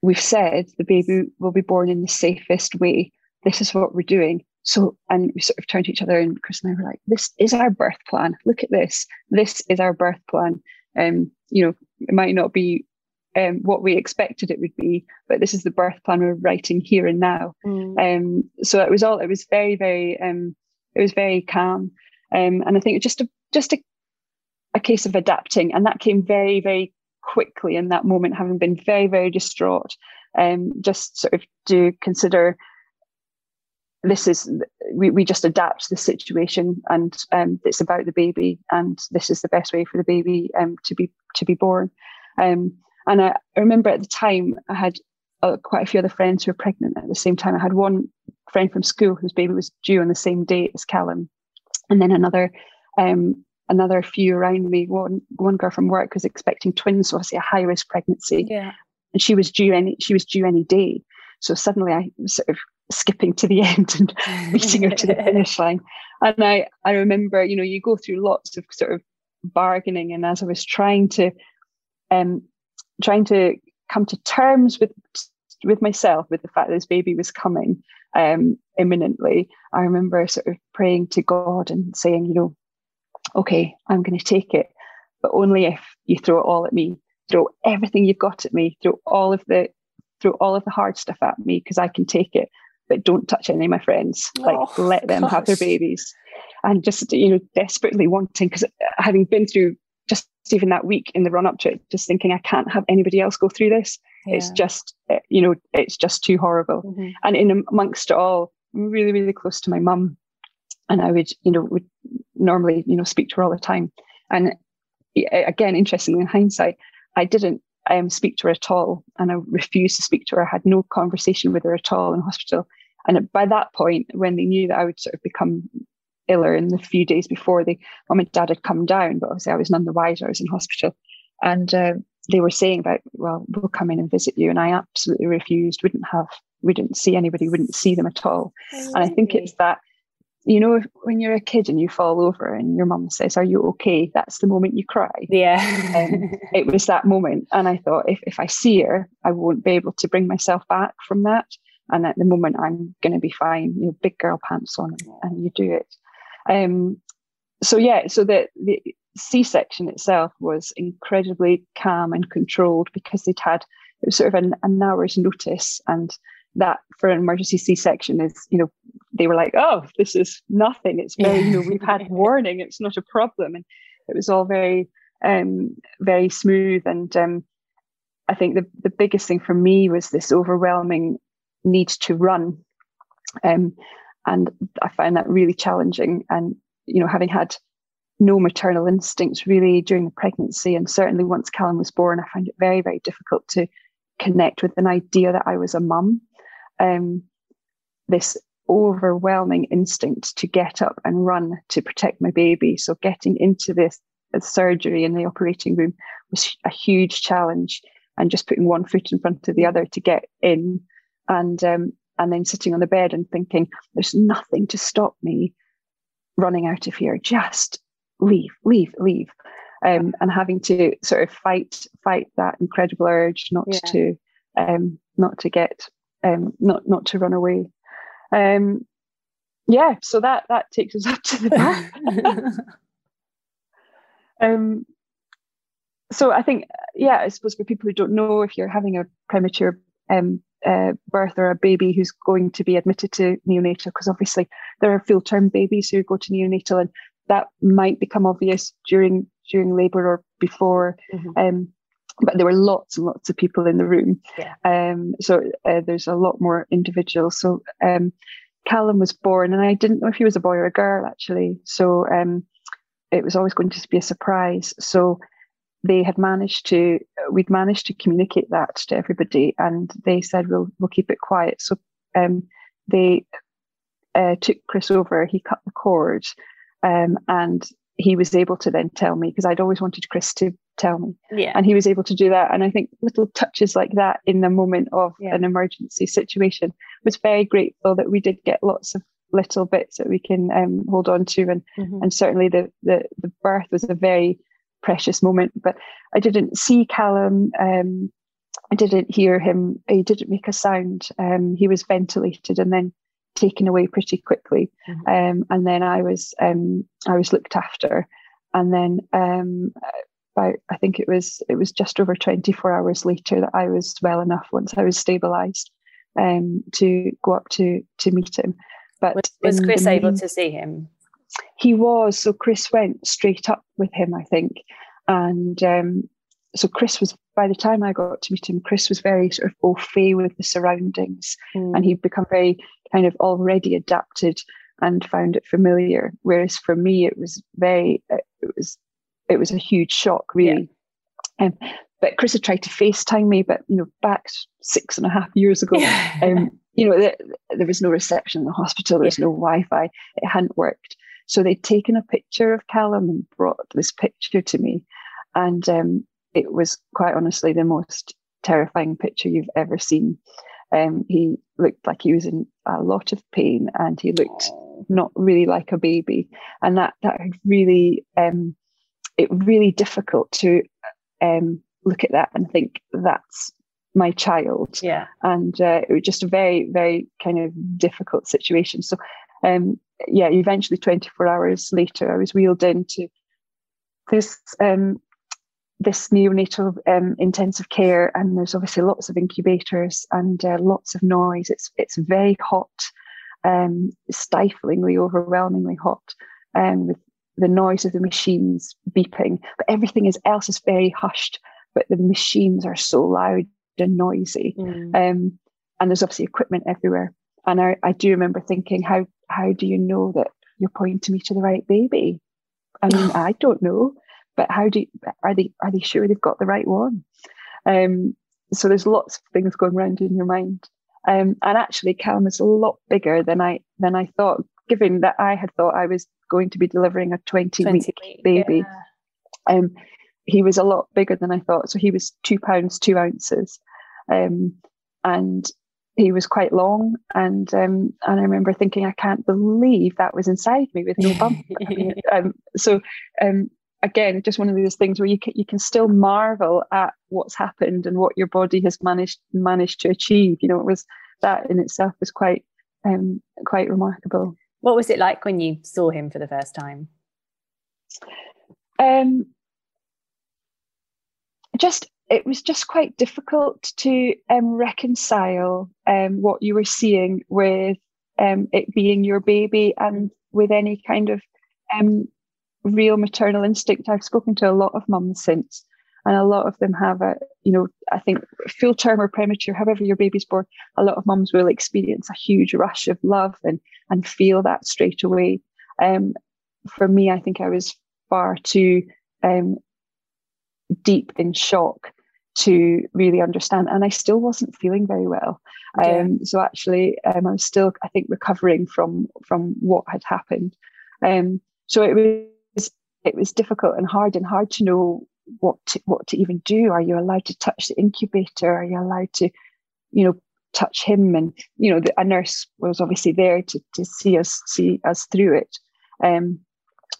We've said the baby will be born in the safest way. This is what we're doing. So, and we sort of turned to each other, and Chris and I were like, "This is our birth plan. Look at this. This is our birth plan." Um, you know, it might not be um, what we expected it would be, but this is the birth plan we're writing here and now. Mm. Um, so it was all. It was very, very. Um, it was very calm, um, and I think just a just a, a case of adapting, and that came very, very quickly in that moment, having been very, very distraught. Um, just sort of to consider this is we, we just adapt the situation and um, it's about the baby and this is the best way for the baby um, to be to be born um, and I, I, remember at the time i had uh, quite a few other friends who were pregnant at the same time. I had one friend from school whose baby was due on the same day as callum. And then another um, another few around me. One one girl from work was expecting twins so obviously a high risk pregnancy. Yeah. And she was due any she was due any day. So suddenly i was sort of skipping to the end and beating her to the finish line. And I, I remember, you know, you go through lots of sort of bargaining, and as I was trying to, um, trying to come to terms with with myself with the fact that this baby was coming um, imminently, I remember sort of praying to God and saying, you know, okay, I'm going to take it, but only if you throw it all at me, throw everything you've got at me, throw all of the throw all of the hard stuff at me because I can take it but don't touch any of my friends. Like oh, let them gosh. have their babies. And just, you know, desperately wanting, because having been through just even that week in the run up to it, just thinking I can't have anybody else go through this. Yeah. It's just, eh, you know, it's just too horrible. Mm-hmm. And in amongst it all, I'm really, really close to my mum. And I would, you know, would normally, you know, speak to her all the time. And again, interestingly, in hindsight, I didn't um, speak to her at all. And I refused to speak to her. I had no conversation with her at all in hospital. And by that point, when they knew that I would sort of become iller in the few days before, the mum and dad had come down, but obviously I was none the wiser. I was in hospital. And uh, they were saying about, well, we'll come in and visit you. And I absolutely refused, wouldn't have, we didn't see anybody, wouldn't see them at all. And I think it's that, you know, when you're a kid and you fall over and your mum says, Are you okay? That's the moment you cry. Yeah. um, it was that moment. And I thought, if, if I see her, I won't be able to bring myself back from that and at the moment I'm going to be fine. You know, big girl pants on, and you do it. Um, so yeah, so the the C-section itself was incredibly calm and controlled because they'd had it was sort of an, an hour's notice, and that for an emergency C-section is you know they were like, oh, this is nothing. It's very you know we've had warning. It's not a problem, and it was all very um, very smooth and. Um, I think the, the biggest thing for me was this overwhelming need to run. Um, and I find that really challenging. And, you know, having had no maternal instincts really during the pregnancy, and certainly once Callum was born, I found it very, very difficult to connect with an idea that I was a mum. Um, this overwhelming instinct to get up and run to protect my baby. So getting into this surgery in the operating room was a huge challenge, and just putting one foot in front of the other to get in and um, and then sitting on the bed and thinking, there's nothing to stop me running out of here. Just leave, leave, leave. Um, and having to sort of fight fight that incredible urge not yeah. to um, not to get um, not not to run away. Um, yeah, so that that takes us up to the back. um, so I think, yeah, I suppose for people who don't know, if you're having a premature um, uh, birth or a baby who's going to be admitted to neonatal, because obviously there are full term babies who go to neonatal, and that might become obvious during during labour or before. Mm-hmm. Um, but there were lots and lots of people in the room, yeah. um, so uh, there's a lot more individuals. So um, Callum was born, and I didn't know if he was a boy or a girl actually. So um, it was always going to be a surprise. So they had managed to we'd managed to communicate that to everybody and they said we'll we'll keep it quiet so um, they uh, took chris over he cut the cord um, and he was able to then tell me because i'd always wanted chris to tell me. Yeah. And he was able to do that. And I think little touches like that in the moment of Yeah. an emergency situation was very grateful that we did get lots of little bits that we can um, hold on to. And Mhm. and certainly the, the the birth was a very precious moment. But I didn't see Callum. Um, I didn't hear him. He didn't make a sound. Um, he was ventilated and then taken away pretty quickly. Mhm. Um, and then I was um, I was looked after. And then um, about I think it was it was just over 24 hours later that I was well enough once I was stabilised um, to go up to to meet him. But Was, was Chris able to see him? He was. So Chris went straight up with him, I think. And um, so Chris was, by the time I got to meet him, Chris was very sort of au fait with the surroundings and he'd become very kind of already adapted and found it familiar. Whereas for me, it was very, uh, it was, it was a huge shock, really. Um, but Chris had tried to FaceTime me, but you know, back six and a half years ago, um, you know, there, there was no reception in the hospital. There was no Wi-Fi. It hadn't worked. So they'd taken a picture of Callum and brought this picture to me, and um, it was quite honestly the most terrifying picture you've ever seen. Um, he looked like he was in a lot of pain, and he looked not really like a baby, and that that had really um, it really difficult to um, look at that and think that's my child. Yeah. and uh, it was just a very very kind of difficult situation. So um yeah eventually 24 hours later i was wheeled into this um this neonatal um, intensive care and there's obviously lots of incubators and uh, lots of noise it's it's very hot um stiflingly overwhelmingly hot um with the noise of the machines beeping but everything is else is very hushed but the machines are so loud and noisy Mm. um, and there's obviously equipment everywhere. And I, I do remember thinking, how how do you know that you're pointing me to the right baby? I mean, I don't know, but how do you, are they are they sure they've got the right one? Um, so there's lots of things going around in your mind. Um, and actually, Callum is a lot bigger than I than I thought. Given that I had thought I was going to be delivering a 20, 20 week week, baby, yeah. um, he was a lot bigger than I thought. So he was two pounds two ounces, um, and he was quite long. And um, and I remember thinking, I can't believe that was inside me with no bump. I mean, um, so um, again, just one of those things where you can you can still marvel at what's happened and what your body has managed managed to achieve. You know, it was that in itself was quite um, quite remarkable. What was it like when you saw him for the first time? Um, just it was just quite difficult to um, reconcile um, what you were seeing with um, it being your baby and with any kind of um, real maternal instinct. I've spoken to a lot of mums since, and a lot of them have a, you know, I think full term or premature, however your baby's born, a lot of mums will experience a huge rush of love and and feel that straight away. Um, for me, I think I was far too um, deep in shock to really understand, and I still wasn't feeling very well. Yeah. Um, so actually, um, I was still, I think, recovering from from what had happened. Um, so it was it was difficult and hard and hard to know what to, what to even do. Are you allowed to touch the incubator? Are you allowed to, you know, touch him? And you know, the, a nurse was obviously there to to see us see us through it. Um,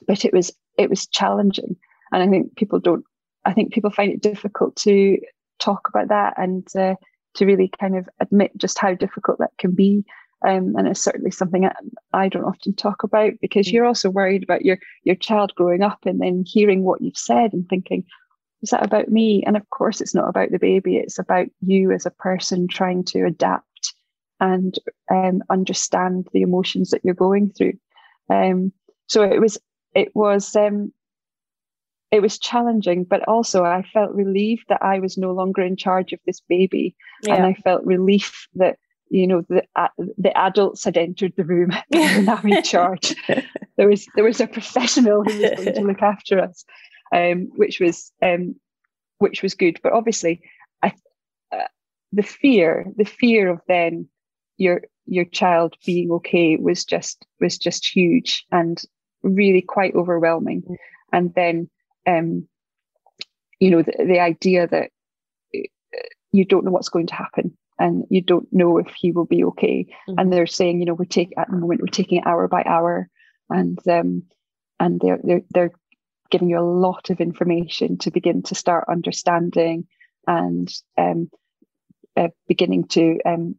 but it was it was challenging, and I think people don't. I think people find it difficult to talk about that and uh, to really kind of admit just how difficult that can be. Um, and it's certainly something I, I don't often talk about because Mm. you're also worried about your your child growing up and then hearing what you've said and thinking, is that about me? And of course, it's not about the baby. It's about you as a person trying to adapt and um, understand the emotions that you're going through. Um, so it was it was um, it was challenging, but also I felt relieved that I was no longer in charge of this baby, and I felt relief that you know the uh, the adults had entered the room and were now in charge. there was there was a professional who was going to look after us, um, which was um, which was good. But obviously, I uh, the fear the fear of then your your child being okay was just was just huge and really quite overwhelming. Mm. And then um, you know, the, the idea that uh, you don't know what's going to happen and you don't know if he will be okay. Mm-hmm. And they're saying, you know, we're taking at the moment we're taking it hour by hour, and um, and they're they're they're giving you a lot of information to begin to start understanding and um, uh, beginning to um,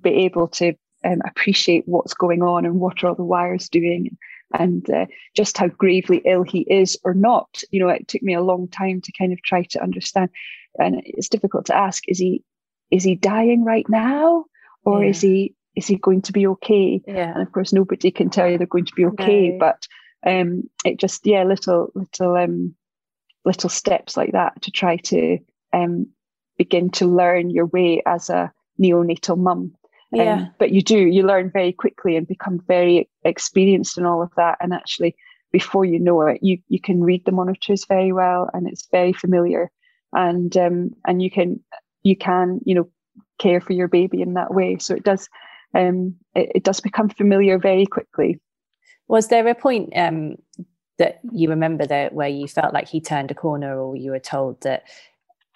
be able to um, appreciate what's going on and what are all the wires doing and uh, just how gravely ill he is or not. You know, it took me a long time to kind of try to understand, and it's difficult to ask: is he is he dying right now, or yeah. is he is he going to be okay? Yeah. And of course, nobody can tell you they're going to be okay, no. but um, it just yeah, little little um, little steps like that to try to um, begin to learn your way as a neonatal mum yeah. Um, but you do, you learn very quickly and become very experienced in all of that. And actually, before you know it, you you can read the monitors very well, and it's very familiar. And um, and you can you can you know care for your baby in that way. So it does um, it, it does become familiar very quickly. Was there a point um, that you remember that where you felt like he turned a corner, or you were told that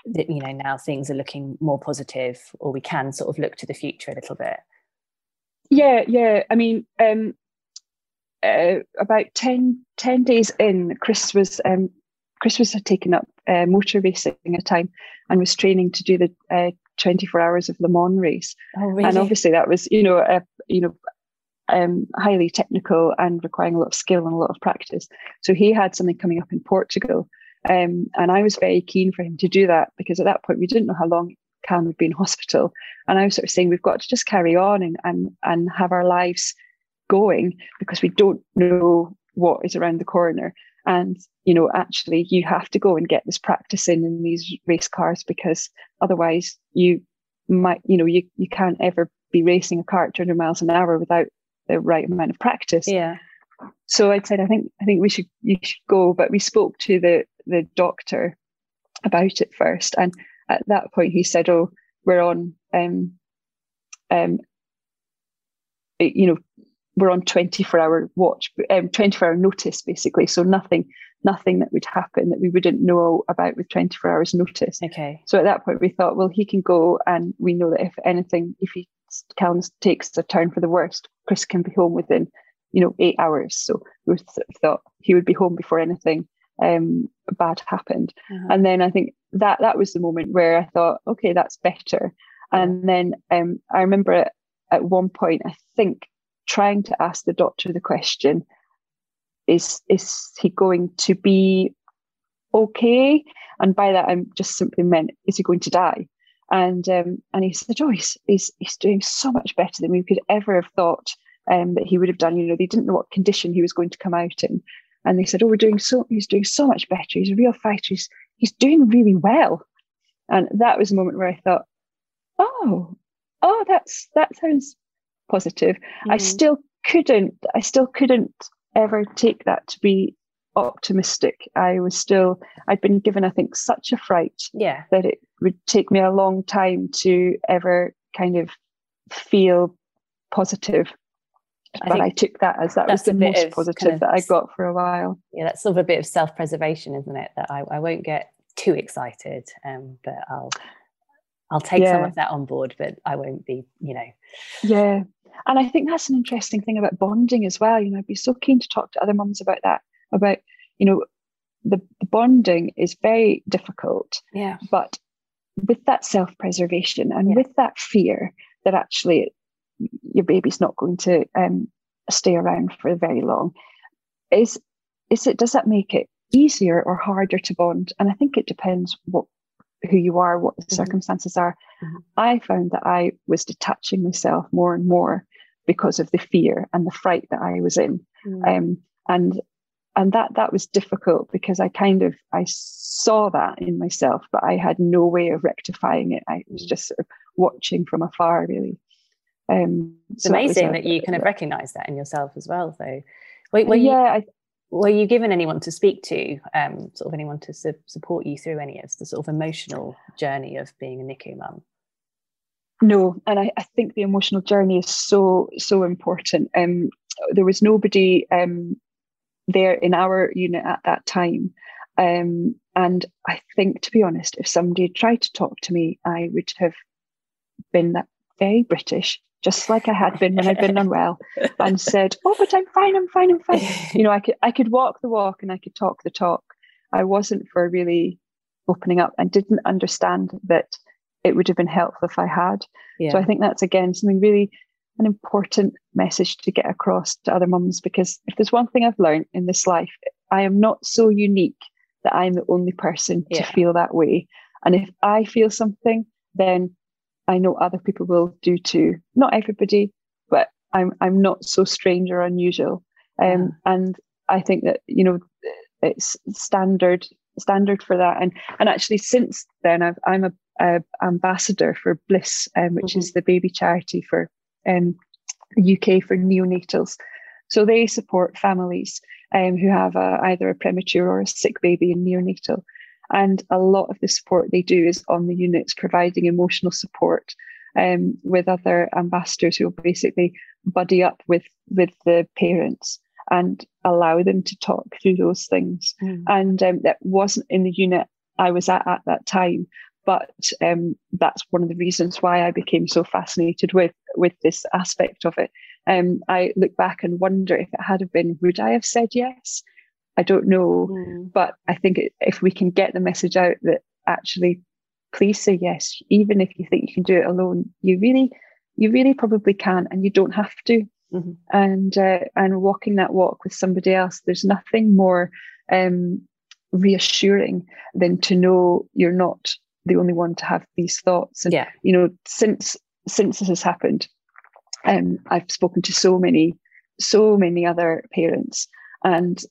that you know now things are looking more positive or we can sort of look to the future a little bit? Yeah yeah. I mean um uh, about 10, 10 days in chris was um chris was had taken up uh, motor racing at a time and was training to do the uh, 24 hours of le mans race. Oh, really? and obviously that was you know a you know um, highly technical and requiring a lot of skill and a lot of practice. So he had something coming up in portugal um, and I was very keen for him to do that because at that point we didn't know how long Cam would be in hospital. And I was sort of saying we've got to just carry on and and, and have our lives going because we don't know what is around the corner. And you know, actually, you have to go and get this practice in in these race cars because otherwise, you might, you know, you you can't ever be racing a car at 200 miles an hour without the right amount of practice. Yeah. So I said, I think I think we should you should go. But we spoke to the the doctor about it first, and at that point he said, "Oh, we're on, um, um, you know, we're on 24 hour watch, um, 24 hour notice, basically. So nothing, nothing that would happen that we wouldn't know about with 24 hours notice. Okay. So at that point we thought, well, he can go, and we know that if anything, if he Callum takes a turn for the worst, Chris can be home within, you know, eight hours. So we thought he would be home before anything um, bad happened. Uh-huh. And then I think that that was the moment where I thought, okay, that's better. And then um, I remember at, at one point, I think trying to ask the doctor the question, is is he going to be okay? And by that, I'm just simply meant, is he going to die? And um, and he said, oh, he's, he's he's doing so much better than we could ever have thought um, that he would have done. You know, they didn't know what condition he was going to come out in, and they said, "Oh, we're doing so. He's doing so much better. He's a real fighter. He's he's doing really well." And that was a moment where I thought, "Oh, oh, that's that sounds positive." Mm. I still couldn't. I still couldn't ever take that to be optimistic. I was still. I'd been given, I think, such a fright. Yeah. That it would take me a long time to ever kind of feel positive I but I took that as that was the most positive kind of, that I got for a while. Yeah, that's sort of a bit of self-preservation, isn't it? That I, I won't get too excited, um, but I'll I'll take yeah. some of that on board, but I won't be, you know. Yeah. And I think that's an interesting thing about bonding as well. You know, I'd be so keen to talk to other mums about that, about, you know, the, the bonding is very difficult. Yeah. But with that self-preservation and yeah. with that fear that actually your baby's not going to um, stay around for very long. Is is it does that make it easier or harder to bond? And I think it depends what who you are, what the mm-hmm. circumstances are. Mm-hmm. I found that I was detaching myself more and more because of the fear and the fright that I was in. Mm-hmm. Um, and and that that was difficult because I kind of I saw that in myself, but I had no way of rectifying it. I was mm. just sort of watching from afar, really. Um, it's so amazing that, that you kind of recognize that in yourself as well. So, were, were yeah, you, I, were you given anyone to speak to, um, sort of anyone to su- support you through any of the sort of emotional journey of being a NICU mum? No, and I, I, think the emotional journey is so so important. Um, there was nobody um, there in our unit at that time. Um, and I think, to be honest, if somebody had tried to talk to me, I would have been that very British, just like I had been when I'd been unwell, and said, "Oh, but I'm fine. I'm fine. I'm fine." You know, I could I could walk the walk and I could talk the talk. I wasn't for really opening up and didn't understand that it would have been helpful if I had. Yeah. So I think that's again something really an important message to get across to other mums because if there's one thing I've learned in this life, I am not so unique that I'm the only person yeah. to feel that way. And if I feel something, then I know other people will do too. Not everybody, but I'm I'm not so strange or unusual. Um. And I think that you know it's standard standard for that. And and actually since then I've, I'm a, a ambassador for Bliss, um, which mm-hmm. is the baby charity for um, the UK for neonatals. So they support families um, who have a, either a premature or a sick baby in neonatal. And a lot of the support they do is on the units, providing emotional support um, with other ambassadors who will basically buddy up with with the parents and allow them to talk through those things. Mm. And um, that wasn't in the unit I was at at that time, but um, that's one of the reasons why I became so fascinated with with this aspect of it. Um, I look back and wonder if it had been, would I have said yes? I don't know, mm. but I think if we can get the message out that actually, please say yes, even if you think you can do it alone, you really, you really probably can, and you don't have to. Mm-hmm. And uh, and walking that walk with somebody else, there's nothing more um, reassuring than to know you're not the only one to have these thoughts. And yeah. you know, since since this has happened, um, I've spoken to so many, so many other parents, and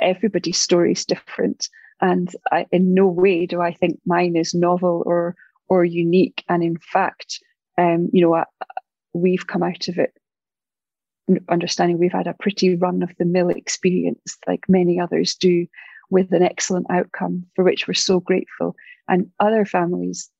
everybody's story is different. And I, in no way do I think mine is novel or or unique. And in fact, um, you know, I, we've come out of it understanding we've had a pretty run of the mill experience, like many others do, with an excellent outcome for which we're so grateful. And other families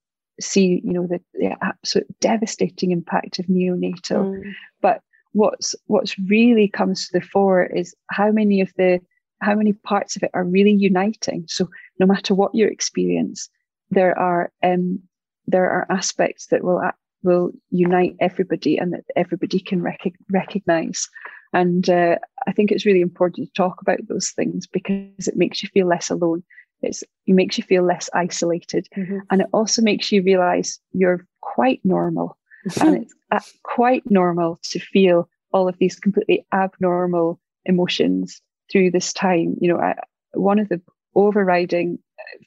see, you know, the, the absolute devastating impact of neonatal. Mm. But what's what's really comes to the fore is how many of the how many parts of it are really uniting. So no matter what your experience, there are um, there are aspects that will will unite everybody and that everybody can rec- recognize. And uh, I think it's really important to talk about those things because it makes you feel less alone. It's, it makes you feel less isolated. Mm-hmm. And it also makes you realize you're quite normal. And it's uh, quite normal to feel all of these completely abnormal emotions through this time. You know, I, one of the overriding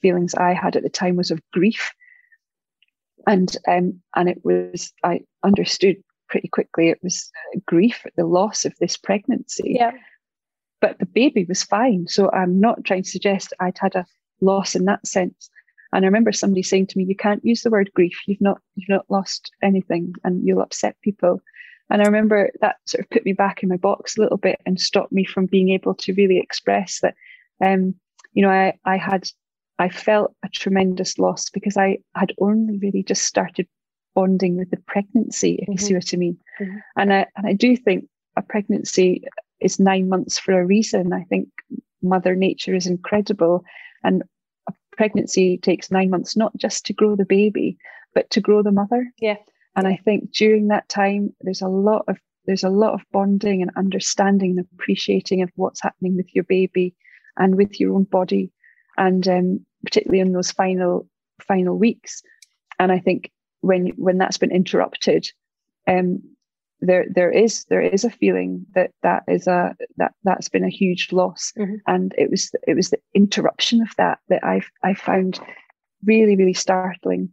feelings I had at the time was of grief and um, and it was I understood pretty quickly it was grief at the loss of this pregnancy. Yeah. But the baby was fine, so I'm not trying to suggest I'd had a loss in that sense. And I remember somebody saying to me, "You can't use the word grief. You've not you've not lost anything, and you'll upset people." And I remember that sort of put me back in my box a little bit and stopped me from being able to really express that. Um, you know, I I had I felt a tremendous loss because I had only really just started bonding with the pregnancy, if mm-hmm. you see mm-hmm. what I mean. Mm-hmm. And I and I do think a pregnancy is nine months for a reason. I think Mother Nature is incredible, and pregnancy takes nine months not just to grow the baby, but to grow the mother. Yeah. And I think during that time, there's a lot of there's a lot of bonding and understanding and appreciating of what's happening with your baby and with your own body and um, particularly in those final final weeks. And I think when when that's been interrupted, um, there there is there is a feeling that that is a that that's been a huge loss, mm-hmm. and it was it was the interruption of that that I I found really really startling,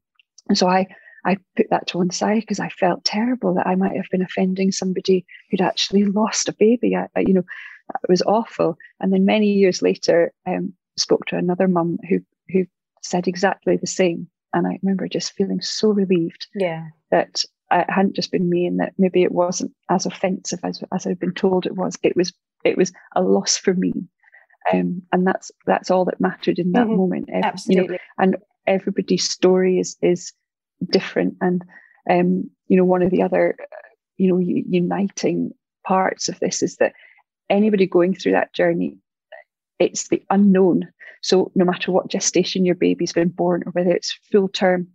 and so I I put that to one side because I felt terrible that I might have been offending somebody who'd actually lost a baby. I, I, you know, it was awful. And then many years later, um, spoke to another mum who who said exactly the same. And I remember just feeling so relieved yeah. that it hadn't just been me and that maybe it wasn't as offensive as, as I'd been told it was. It was it was a loss for me. Um, and that's that's all that mattered in that mm-hmm. moment. Every, Absolutely. You know, and everybody's story is is different. And um, you know, one of the other you know uniting parts of this is that anybody going through that journey it's the unknown. So no matter what gestation your baby's been born, or whether it's full term,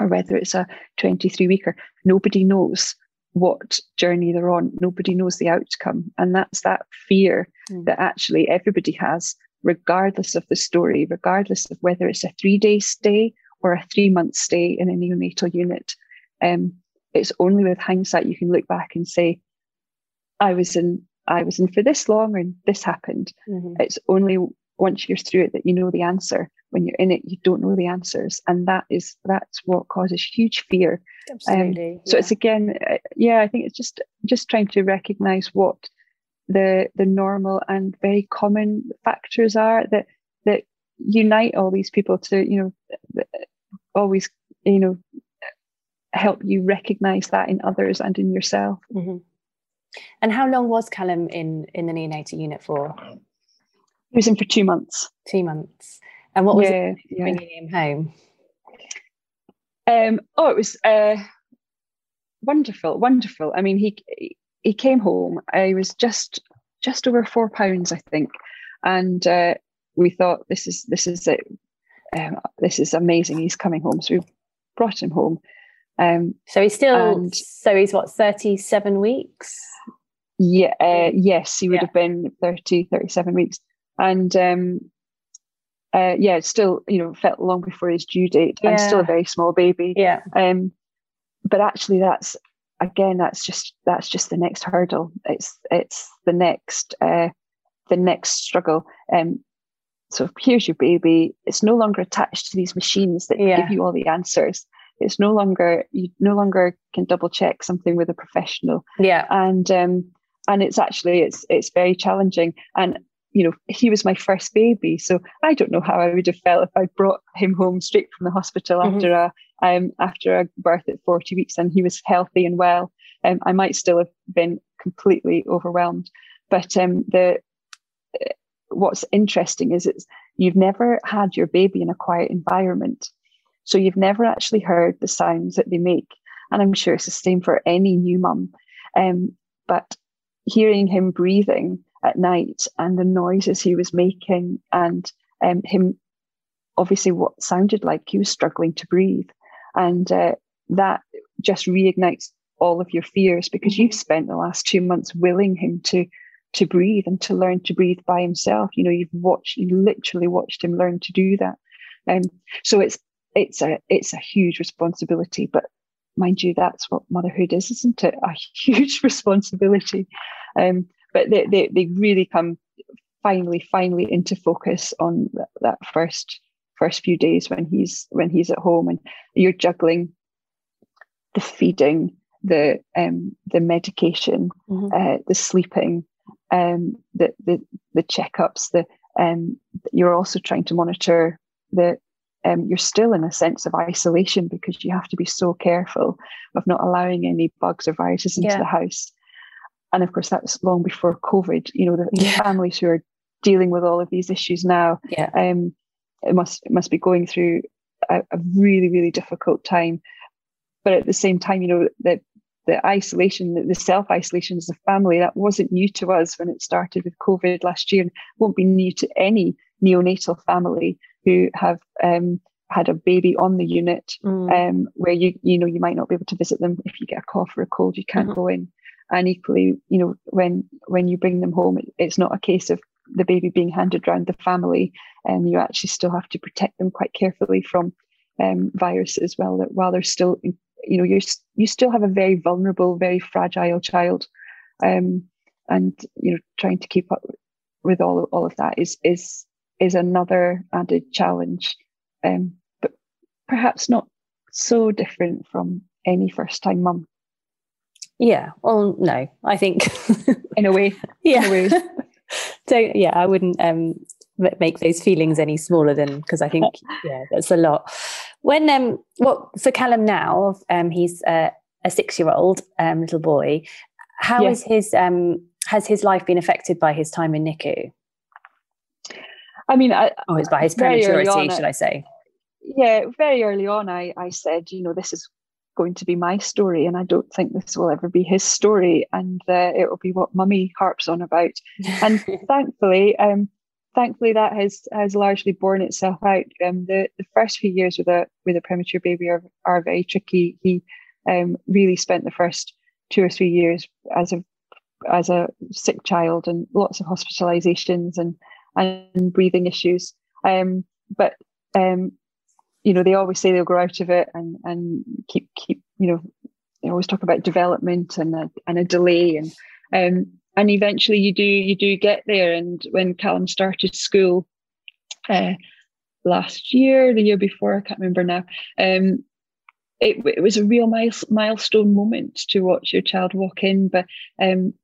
or whether it's a 23 weeker, nobody knows what journey they're on. Nobody knows the outcome. And that's that fear mm. that actually everybody has, regardless of the story, regardless of whether it's a three day stay or a three month stay in a neonatal unit. Um, it's only with hindsight you can look back and say, I was in I was in for this long and this happened. Mm-hmm. It's only once you're through it that you know the answer. When you're in it, you don't know the answers, and that is that's what causes huge fear. Absolutely. Um, so it's again, uh, yeah, I think it's just just trying to recognise what the the normal and very common factors are that that unite all these people to you know always you know help you recognise that in others and in yourself. Mm-hmm. And how long was Callum in in the neonatal unit for? He was in for two months. Two months. And what was yeah, it yeah. bringing him home? Um, oh, it was uh, wonderful, wonderful. I mean, he he came home. I was just just over four pounds, I think, and uh, we thought this is this is it. Um, this is amazing. He's coming home, so we brought him home. Um, so he's still and, so he's what 37 weeks yeah uh, yes he would yeah. have been 30 37 weeks and um, uh, yeah still you know felt long before his due date yeah. and still a very small baby. Yeah. Um, but actually that's again that's just that's just the next hurdle. It's it's the next uh, the next struggle. Um so here's your baby. It's no longer attached to these machines that yeah. give you all the answers. It's no longer you no longer can double check something with a professional. Yeah. And um and it's actually it's it's very challenging. And you know he was my first baby so i don't know how i would have felt if i brought him home straight from the hospital mm-hmm. after a um after a birth at 40 weeks and he was healthy and well um, i might still have been completely overwhelmed but um the what's interesting is it's you've never had your baby in a quiet environment so you've never actually heard the sounds that they make. And I'm sure it's the same for any new mum. Um, but hearing him breathing at night and the noises he was making and um, him obviously what sounded like he was struggling to breathe. And uh, that just reignites all of your fears because you've spent the last two months willing him to to breathe and to learn to breathe by himself. You know, you've watched, you literally watched him learn to do that. And um, so it's it's a it's a huge responsibility but mind you that's what motherhood is isn't it a huge responsibility um, but they, they, they really come finally finally into focus on that, that first first few days when he's when he's at home and you're juggling the feeding the um the medication mm-hmm. uh, the sleeping um the the the checkups the um you're also trying to monitor the um, you're still in a sense of isolation because you have to be so careful of not allowing any bugs or viruses into yeah. the house. And of course, that's long before COVID. You know, the, yeah. families who are dealing with all of these issues now, yeah. um, it must it must be going through a, a really really difficult time. But at the same time, you know that the isolation, the self isolation as a family, that wasn't new to us when it started with COVID last year, and won't be new to any neonatal family who have um, had a baby on the unit, mm. um, where you you know you might not be able to visit them if you get a cough or a cold, you can't mm-hmm. go in. And equally, you know, when when you bring them home, it, it's not a case of the baby being handed around the family, and um, you actually still have to protect them quite carefully from um, viruses while they're, while they're still, you know, you you still have a very vulnerable, very fragile child, um, and you know, trying to keep up with all all of that is is is another added challenge, um, but perhaps not so different from any first time mum. Yeah, well, no, I think in a way, yeah. A way. so yeah, I wouldn't um, make those feelings any smaller than because I think yeah, that's a lot. When um, what for Callum now? Um, he's uh, a six-year-old um, little boy. How yes. is his um, has his life been affected by his time in NICU? I mean, I, oh, it's by his prematurity, should I say? Yeah, very early on, I, I said, you know, this is going to be my story, and I don't think this will ever be his story, and uh, it will be what Mummy harps on about. And thankfully, um, thankfully that has has largely borne itself out. Um, the the first few years with a with a premature baby are are very tricky. He um, really spent the first two or three years as a as a sick child and lots of hospitalizations and and breathing issues. Um, but um, you know, they always say they'll grow out of it and and keep keep you know, they always talk about development and a and a delay and um and eventually you do you do get there. And when Callum started school uh, last year, the year before, I can't remember now. Um, it, it was a real milestone moment to watch your child walk in, but um,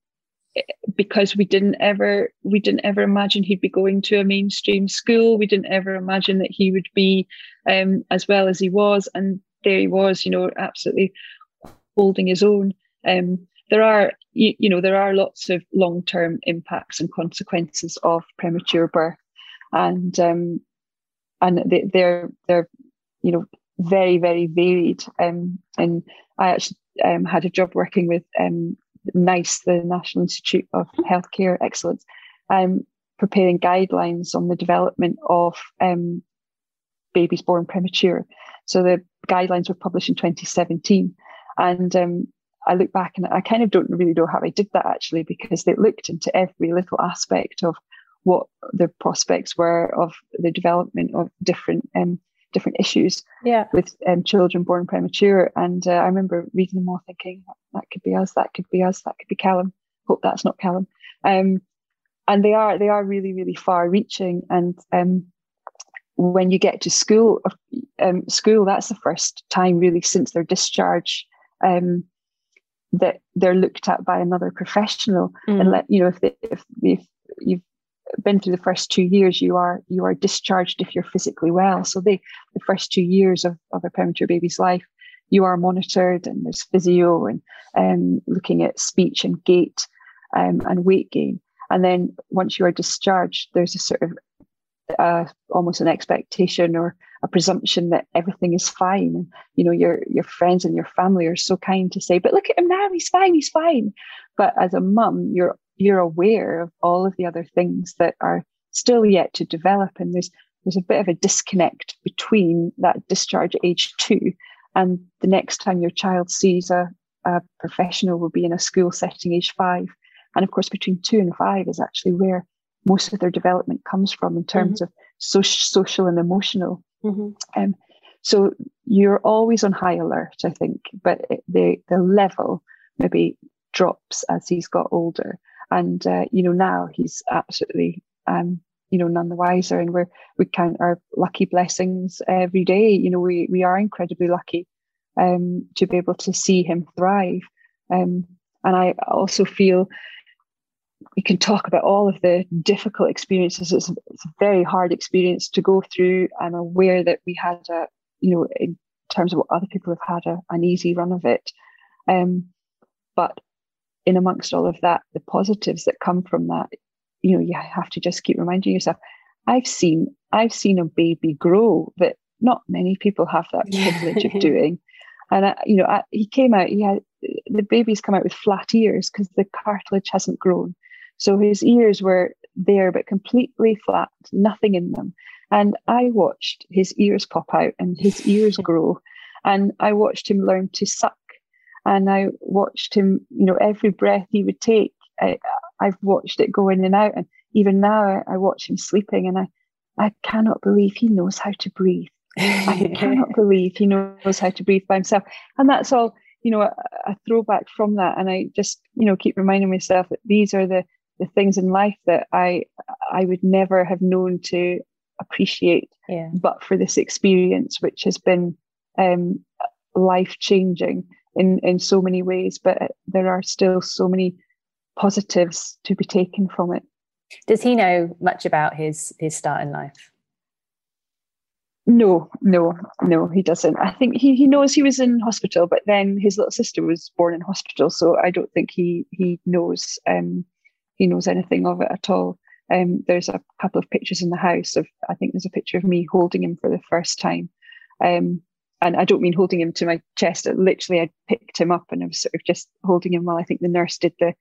because we didn't ever we didn't ever imagine he'd be going to a mainstream school we didn't ever imagine that he would be um, as well as he was and there he was you know absolutely holding his own. Um, there are you, you, know there are lots of long-term impacts and consequences of premature birth. And um, and they, they're they're you know very very varied. Um, and i actually um, had a job working with um, NICE, the National Institute of Healthcare Excellence, um, preparing guidelines on the development of um, babies born premature. So the guidelines were published in 2017. And um, I look back and I kind of don't really know how I did that actually, because they looked into every little aspect of what the prospects were of the development of different um, different issues yeah. with um, children born premature. And uh, I remember reading them all thinking, that could be us, that could be us, that could be Callum. Hope that's not Callum. Um, and they are they are really really far reaching. And um, when you get to school, um, school that's the first time really since their discharge um, that they're looked at by another professional. Mm. And let you know if they, if, if you've been through the first two years, you are you are discharged if you're physically well. So they the first two years of, of a premature baby's life, you are monitored and there's physio and um, looking at speech and gait um, and weight gain. And then once you are discharged, there's a sort of uh, almost an expectation or a presumption that everything is fine. And you know, your your friends and your family are so kind to say, "But look at him now; he's fine. He's fine." But as a mum, you're you're aware of all of the other things that are still yet to develop and there's there's a bit of a disconnect between that discharge at age two and the next time your child sees a, a professional will be in a school setting age five and of course between two and five is actually where most of their development comes from in terms mm-hmm. of social, social and emotional mm-hmm. um, so you're always on high alert i think but it, the the level maybe drops as he's got older and uh, you know now he's absolutely um, you know none the wiser and we're we count our lucky blessings every day you know we we are incredibly lucky um, to be able to see him thrive um, and i also feel we can talk about all of the difficult experiences it's, it's a very hard experience to go through i'm aware that we had a you know in terms of what other people have had a, an easy run of it um, but in amongst all of that, the positives that come from that, you know, you have to just keep reminding yourself. I've seen I've seen a baby grow that not many people have that privilege of doing. And I, you know, I, he came out. He had the baby's come out with flat ears because the cartilage hasn't grown. So his ears were there, but completely flat, nothing in them. And I watched his ears pop out and his ears grow. And I watched him learn to suck and I watched him, you know, every breath he would take, I, have watched it go in and out. And even now I, I watch him sleeping and I, I cannot believe he knows how to breathe. I cannot believe he knows how to breathe by himself. And that's all, you know, a, a, throwback from that. And I just, you know, keep reminding myself that these are the, the things in life that I I would never have known to appreciate yeah. but for this experience, which has been um, life changing in in so many ways but there are still so many positives to be taken from it. Does he know much about his his start in life? No no no he doesn't. I think he, he knows he was in hospital but then his little sister was born in hospital so i don't think he he knows um he knows anything of it at all um there's a couple of pictures in the house of i think there's a picture of me holding him for the first time um and I don't mean holding him to my chest. Literally, I picked him up and I was sort of just holding him while I think the nurse did the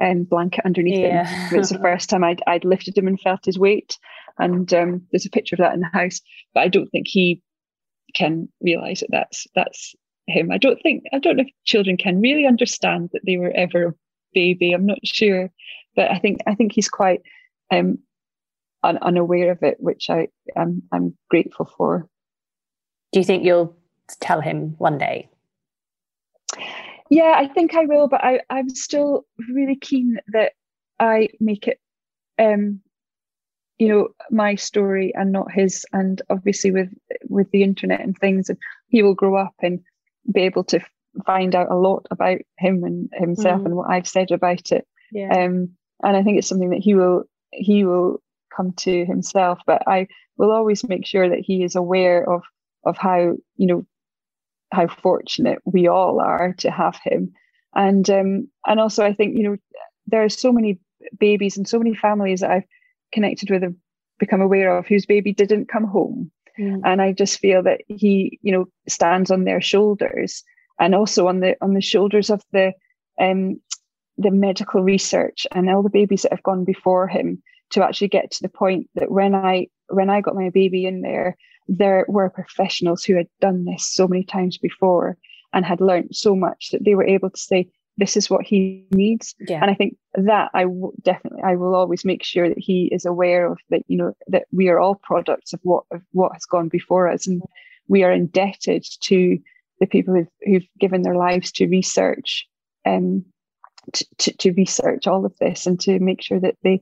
um, blanket underneath yeah. him. was the first time I'd, I'd lifted him and felt his weight. And um, there's a picture of that in the house. But I don't think he can realize that that's that's him. I don't think I don't know if children can really understand that they were ever baby. I'm not sure, but I think I think he's quite um, un- unaware of it, which I am I'm grateful for. Do you think you'll tell him one day? Yeah, I think I will, but I, I'm still really keen that I make it um you know my story and not his and obviously with with the internet and things and he will grow up and be able to find out a lot about him and himself mm. and what I've said about it yeah. um and I think it's something that he will he will come to himself but I will always make sure that he is aware of of how you know how fortunate we all are to have him and um and also I think you know there are so many babies and so many families that I've connected with have become aware of whose baby didn't come home mm. and I just feel that he you know stands on their shoulders and also on the on the shoulders of the um the medical research and all the babies that have gone before him to actually get to the point that when I when I got my baby in there, there were professionals who had done this so many times before and had learned so much that they were able to say, this is what he needs. Yeah. And I think that I w- definitely I will always make sure that he is aware of that, you know, that we are all products of what of what has gone before us. And we are indebted to the people who've, who've given their lives to research um to, to, to research all of this and to make sure that they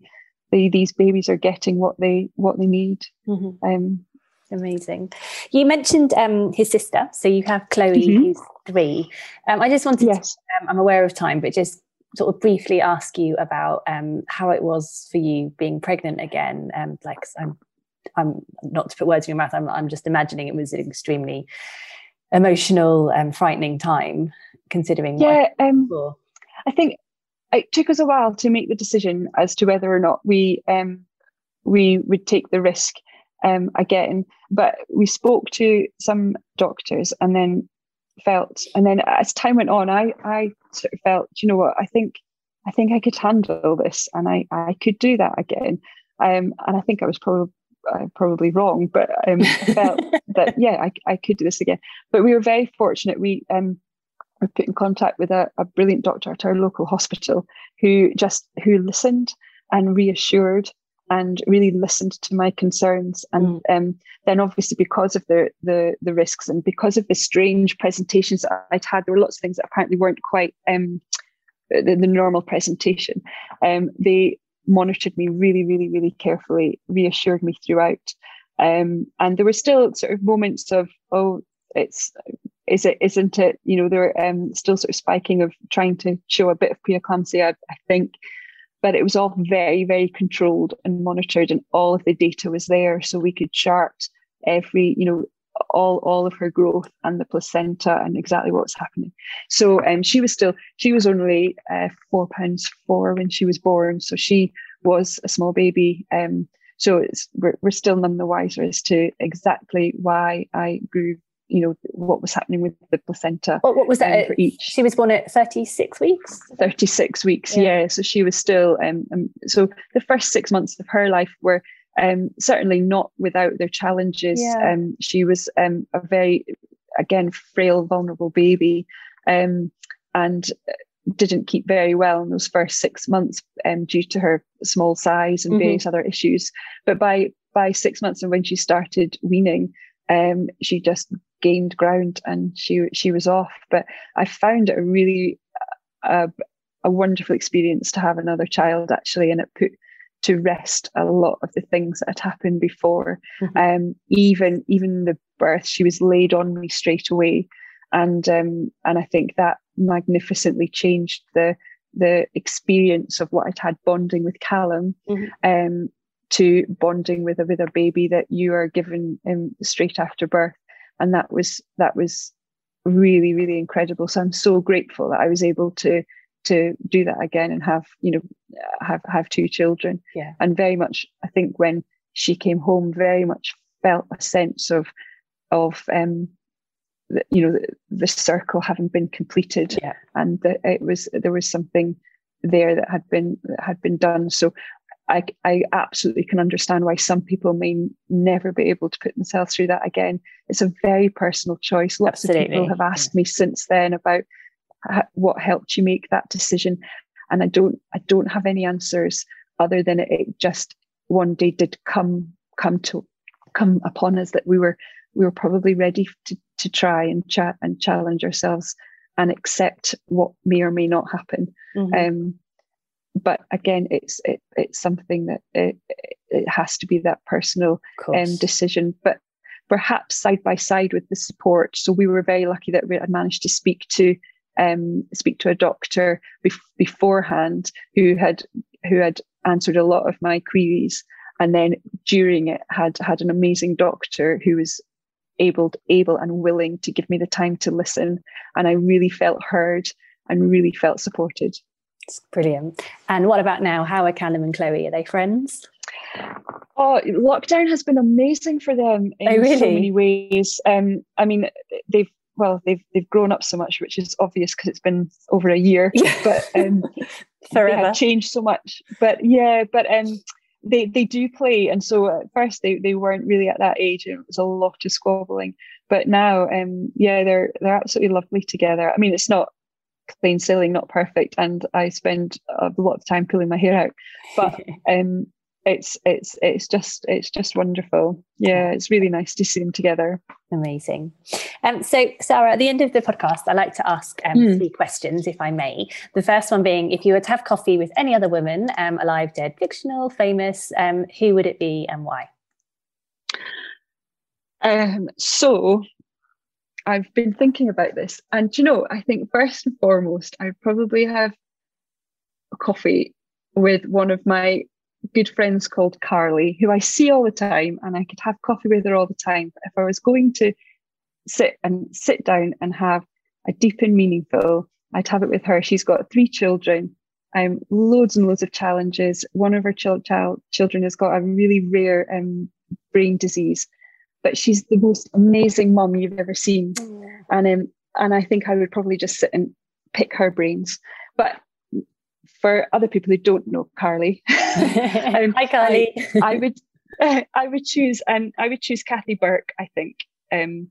they, these babies are getting what they what they need. Mm-hmm. Um, Amazing. You mentioned um, his sister, so you have Chloe, mm-hmm. who's three. Um, I just wanted yes. to, um, I'm aware of time, but just sort of briefly ask you about um, how it was for you being pregnant again. Um, like I'm, I'm not to put words in your mouth. I'm, I'm just imagining it was extremely emotional and frightening time, considering. Yeah, um, I think it took us a while to make the decision as to whether or not we um, we would take the risk um, again. But we spoke to some doctors and then felt, and then as time went on, I I sort of felt, you know what, I think I think I could handle this, and I I could do that again. Um, and I think I was probably uh, probably wrong, but um, I felt that yeah, I I could do this again. But we were very fortunate. We um were put in contact with a, a brilliant doctor at our local hospital who just who listened and reassured and really listened to my concerns and mm. um, then obviously because of the, the the risks and because of the strange presentations that I'd had there were lots of things that apparently weren't quite um, the, the, normal presentation um, they monitored me really really really carefully reassured me throughout. Um, and there were still sort of moments of oh it's is it isn't it? You know they're um, still sort of spiking of trying to show a bit of preeclampsia I think. But it was all very very controlled and monitored and all of the data was there so we could chart every you know all all of her growth and the placenta and exactly what was happening so um she was still she was only uh, four pounds four when she was born so she was a small baby um so it's we're, we're still none the wiser as to exactly why I grew you know what was happening with the placenta. What, what was that? Um, for each. She was born at 36 weeks. 36 weeks, yeah. yeah. So she was still um, um, so the first six months of her life were um certainly not without their challenges. Yeah. Um she was um a very again frail, vulnerable baby. Um and didn't keep very well in those first six months um, due to her small size and mm-hmm. various other issues. But by by six months and when she started weaning, um, she just gained ground and she she was off. But I found it a really uh, a wonderful experience to have another child actually, and it put to rest a lot of the things that had happened before. Mm-hmm. Um, even even the birth, she was laid on me straight away, and um, and I think that magnificently changed the the experience of what I'd had bonding with Callum. Mm-hmm. Um, to bonding with a with a baby that you are given um, straight after birth and that was that was really really incredible so i'm so grateful that i was able to to do that again and have you know have have two children yeah and very much i think when she came home very much felt a sense of of um the, you know the, the circle having been completed yeah and that it was there was something there that had been that had been done. So I, I absolutely can understand why some people may never be able to put themselves through that again. It's a very personal choice. Lots absolutely. of people have asked me since then about what helped you make that decision, and I don't I don't have any answers other than it, it just one day did come come to come upon us that we were we were probably ready to to try and chat and challenge ourselves and accept what may or may not happen. Mm-hmm. Um, but again, it's it, it's something that it, it has to be that personal um, decision. But perhaps side by side with the support. So we were very lucky that we had managed to speak to um, speak to a doctor bef- beforehand who had who had answered a lot of my queries, and then during it had had an amazing doctor who was able able and willing to give me the time to listen, and I really felt heard and really felt supported. It's brilliant. And what about now? How are Callum and Chloe? Are they friends? Oh, lockdown has been amazing for them in oh, really? so many ways. Um, I mean, they've well, they've they've grown up so much, which is obvious because it's been over a year. But um, forever they have changed so much. But yeah, but um, they they do play, and so at first they they weren't really at that age, and it was a lot of squabbling. But now, um, yeah, they're they're absolutely lovely together. I mean, it's not plain sailing, not perfect, and I spend a lot of time pulling my hair out. But um, it's it's it's just it's just wonderful. Yeah, it's really nice to see them together. Amazing. Um, so, Sarah, at the end of the podcast, I like to ask um, mm. three questions, if I may. The first one being, if you were to have coffee with any other woman, um, alive, dead, fictional, famous, um, who would it be and why? Um, so I've been thinking about this, and you know, I think first and foremost, I probably have coffee with one of my good friends called Carly, who I see all the time, and I could have coffee with her all the time. But if I was going to sit and sit down and have a deep and meaningful, I'd have it with her. She's got three children, um, loads and loads of challenges. One of her child, child children has got a really rare um, brain disease, but she's the most amazing mom you've ever seen. Mm. And um, and I think I would probably just sit and pick her brains. But for other people who don't know Carly, um, hi Carly, I, I would uh, I would choose and I would choose Kathy Burke. I think um,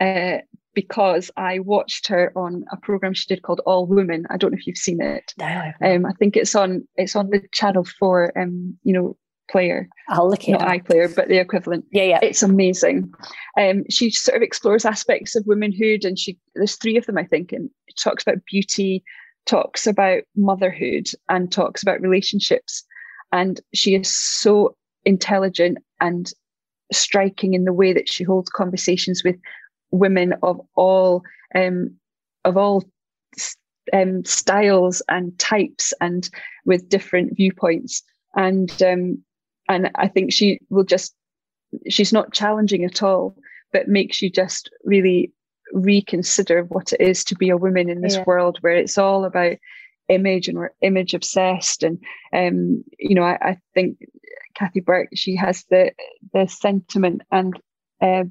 uh, because I watched her on a program she did called All Women. I don't know if you've seen it. No, um, I think it's on it's on the Channel Four. Um, you know, player. I'll look it not iPlayer, but the equivalent. Yeah, yeah. It's amazing. Um, she sort of explores aspects of womanhood, and she there's three of them, I think, and it talks about beauty, talks about motherhood, and talks about relationships. And she is so intelligent and striking in the way that she holds conversations with women of all um, of all um, styles and types and with different viewpoints. And um, and I think she will just she's not challenging at all, but makes you just really reconsider what it is to be a woman in this yeah. world where it's all about image and we're image obsessed and um you know I, I think Kathy Burke she has the the sentiment and uh,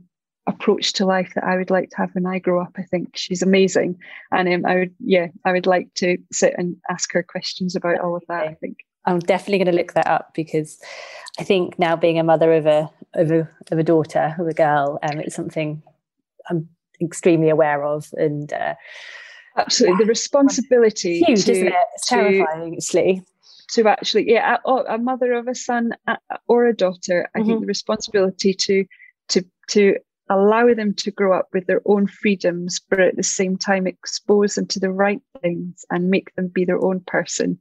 approach to life that I would like to have when I grow up. I think she's amazing, and um, I would yeah I would like to sit and ask her questions about all of that. I think I'm definitely going to look that up because I think now being a mother of a of a of a daughter of a girl, um, it's something I'm extremely aware of and. Uh, Absolutely, yeah. the responsibility it's huge, to, isn't it? It's terrifying, actually. To actually, yeah, a, a, mother of a son or a daughter, I mm-hmm. think the responsibility to to to allow them to grow up with their own freedoms, but at the same time expose them to the right things and make them be their own person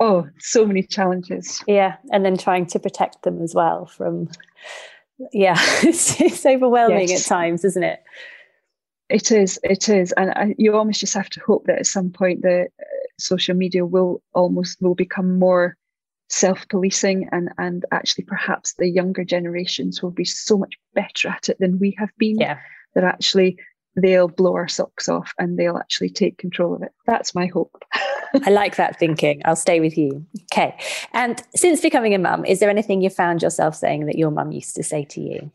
oh, so many challenges. Yeah, and then trying to protect them as well from, yeah, it's, it's overwhelming yes. at times, isn't it? It is, it is, and I, you almost just have to hope that at some point the uh, social media will almost will become more self-policing and and actually perhaps the younger generations will be so much better at it than we have been. Yeah. That actually they'll blow our socks off and they'll actually take control of it. That's my hope. I like that thinking. I'll stay with you. Okay. And since becoming a mum, is there anything you found yourself saying that your mum used to say to you?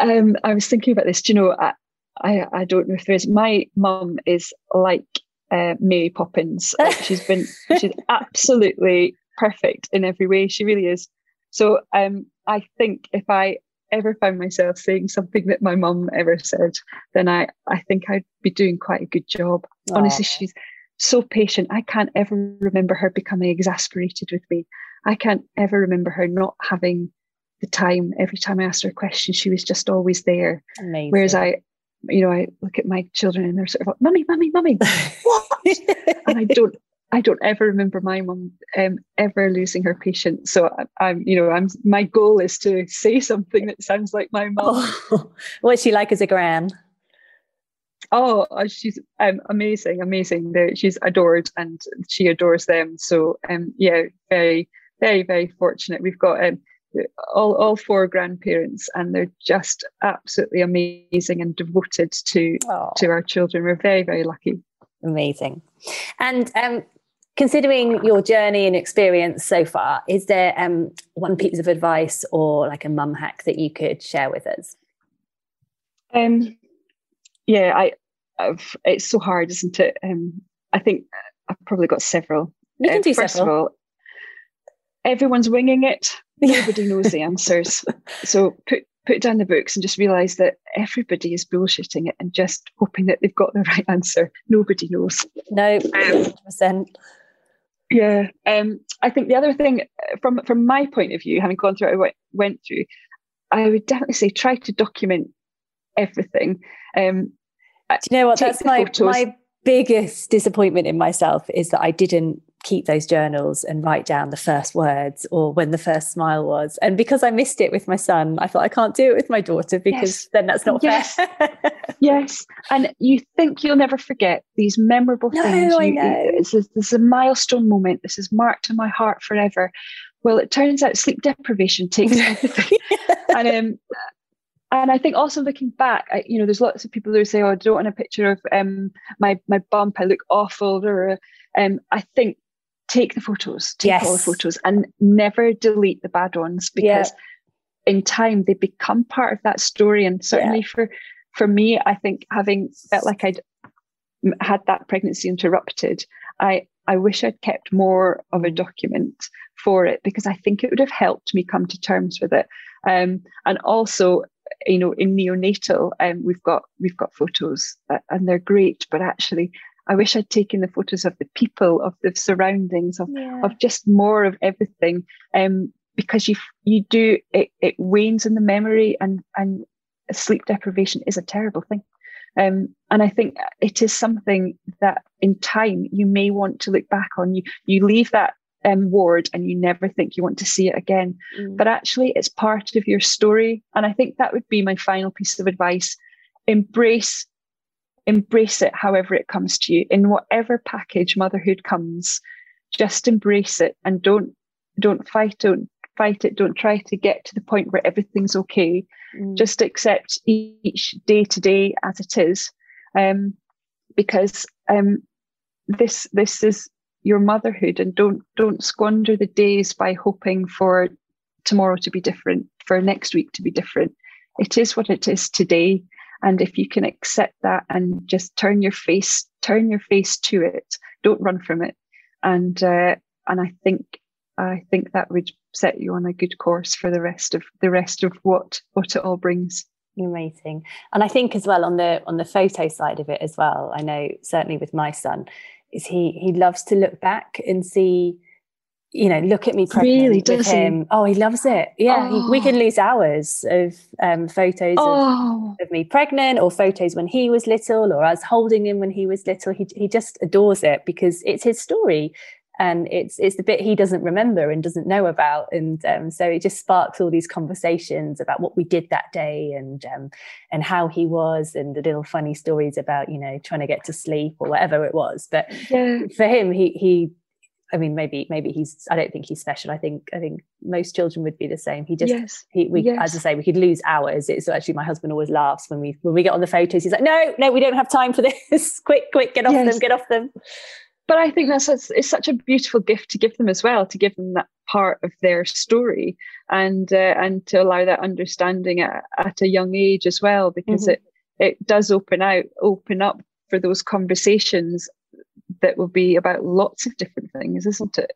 Um, I was thinking about this. Do you know, I, I, I don't know if there is. My mum is like uh, Mary Poppins. Like she's been she's absolutely perfect in every way. She really is. So um, I think if I ever found myself saying something that my mum ever said, then I, I think I'd be doing quite a good job. Aww. Honestly, she's so patient. I can't ever remember her becoming exasperated with me. I can't ever remember her not having the time. Every time I asked her a question, she was just always there. Amazing. Whereas I, you know, I look at my children and they're sort of like, "Mummy, mummy, mummy," what? and I don't, I don't ever remember my mum um, ever losing her patience. So I, am you know, I'm my goal is to say something that sounds like my mum. Oh, what's she like as a gran? Oh, uh, she's um, amazing, amazing. She's adored, and she adores them. So, um, yeah, very, very, very fortunate. We've got um, all all four grandparents, and they're just absolutely amazing and devoted to oh. to our children. We're very, very lucky. Amazing. And um, considering your journey and experience so far, is there um, one piece of advice or like a mum hack that you could share with us? Um, yeah, I, I've, it's so hard, isn't it? Um, I think I've probably got several. You can uh, do first several. of all, everyone's winging it. Nobody knows the answers. So put put down the books and just realize that everybody is bullshitting it and just hoping that they've got the right answer. Nobody knows. No, 100%. Yeah, um, I think the other thing, from from my point of view, having gone through what I went through, I would definitely say try to document everything. Um, Do you know what? That's my my biggest disappointment in myself is that I didn't keep those journals and write down the first words or when the first smile was. And because I missed it with my son, I thought I can't do it with my daughter because yes. then that's not yes. fair. yes. And you think you'll never forget these memorable no, things. I know. this, is, this is a milestone moment. This is marked in my heart forever. Well, it turns out sleep deprivation takes everything. and um, and I think also looking back, I, you know, there's lots of people who say, "Oh, I don't want a picture of um, my my bump. I look awful." Or um, I think take the photos, take yes. all the photos, and never delete the bad ones because yeah. in time they become part of that story. And certainly yeah. for for me, I think having felt like I'd had that pregnancy interrupted, I I wish I'd kept more of a document for it because I think it would have helped me come to terms with it. Um, and also, you know, in neonatal, um, we've got we've got photos and they're great, but actually I wish I'd taken the photos of the people, of the surroundings, of, yeah. of just more of everything. Um, because you you do it, it wanes in the memory and and sleep deprivation is a terrible thing. Um, and I think it is something that in time you may want to look back on. You you leave that um, ward and you never think you want to see it again. Mm. But actually, it's part of your story. And I think that would be my final piece of advice. Embrace embrace it however it comes to you in whatever package motherhood comes just embrace it and don't don't fight don't fight it don't try to get to the point where everything's okay mm. just accept each day to day as it is um, because um, this this is your motherhood and don't don't squander the days by hoping for tomorrow to be different for next week to be different. It is what it is today. And if you can accept that and just turn your face turn your face to it don't run from it. And uh, and i think i think that would set you on a good course for the rest of the rest of what what it all brings. Amazing. And i think as well on the on the photo side of it as well i know certainly with my son is he he loves to look back and see you know, look at me pregnant really, with him. He? Oh, he loves it. Yeah, oh. he, we can oh. lose hours of um, photos oh. of, of, me pregnant, or photos when he was little, or us holding him when he was little. He he just adores it because it's his story, and it's it's the bit he doesn't remember and doesn't know about, and um, so it just sparks all these conversations about what we did that day and um, and how he was, and the little funny stories about you know trying to get to sleep or whatever it was. But yeah. for him, he he I mean, maybe maybe he's. I don't think he's special. I think I think most children would be the same. He just yes. he we yes. as I say we could lose hours. It's actually my husband always laughs when we when we get on the photos. He's like, no, no, we don't have time for this. quick, quick, get off yes. them, get off them. But I think that's it's such a beautiful gift to give them as well, to give them that part of their story and uh, and to allow that understanding at, at a young age as well, because mm-hmm. it it does open out open up for those conversations that will be about lots of different things, isn't it?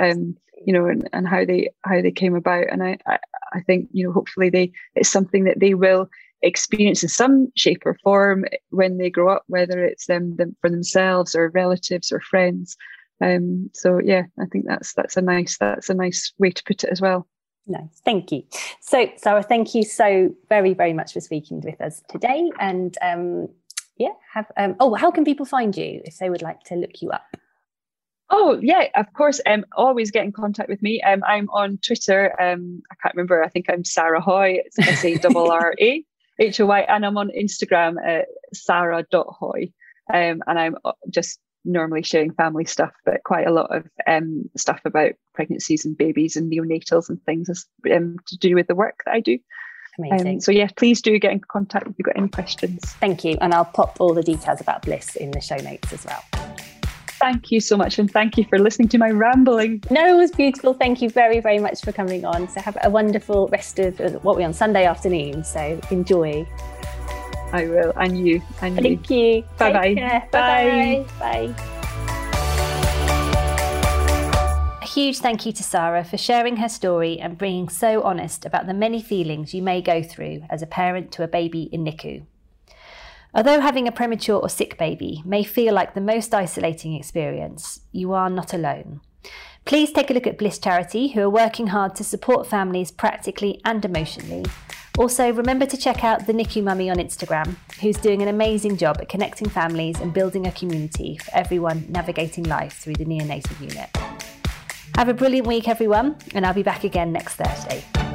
Um, you know, and, and how they how they came about. And I, I, I think, you know, hopefully they it's something that they will experience in some shape or form when they grow up, whether it's them, them for themselves or relatives or friends. Um, so yeah, I think that's that's a nice that's a nice way to put it as well. Nice, thank you. So, Sarah, thank you so very, very much for speaking with us today. And um, yeah, have um, oh, how can people find you if they would like to look you up? Oh yeah, of course. Um, always get in contact with me. Um, I'm on Twitter. Um, I can't remember. I think I'm Sarah Hoy. It's S A R R A H O Y, and I'm on Instagram at sarah.hoy. Um, and I'm uh, just normally sharing family stuff, but quite a lot of um, stuff about pregnancies and babies and neonatals and things um, to do with the work that I do. Amazing. Um, so yeah, please do get in contact if you've got any questions. Thank you, and I'll pop all the details about Bliss in the show notes as well. Thank you so much, and thank you for listening to my rambling. No, it was beautiful. Thank you very, very much for coming on. So have a wonderful rest of what we're on Sunday afternoon. So enjoy. I will, and you, and Thank you. you. Bye bye. Bye bye. A huge thank you to Sarah for sharing her story and being so honest about the many feelings you may go through as a parent to a baby in NICU. Although having a premature or sick baby may feel like the most isolating experience, you are not alone. Please take a look at Bliss Charity, who are working hard to support families practically and emotionally also, remember to check out the NICU Mummy on Instagram, who's doing an amazing job at connecting families and building a community for everyone navigating life through the neonatal unit. Have a brilliant week, everyone, and I'll be back again next Thursday.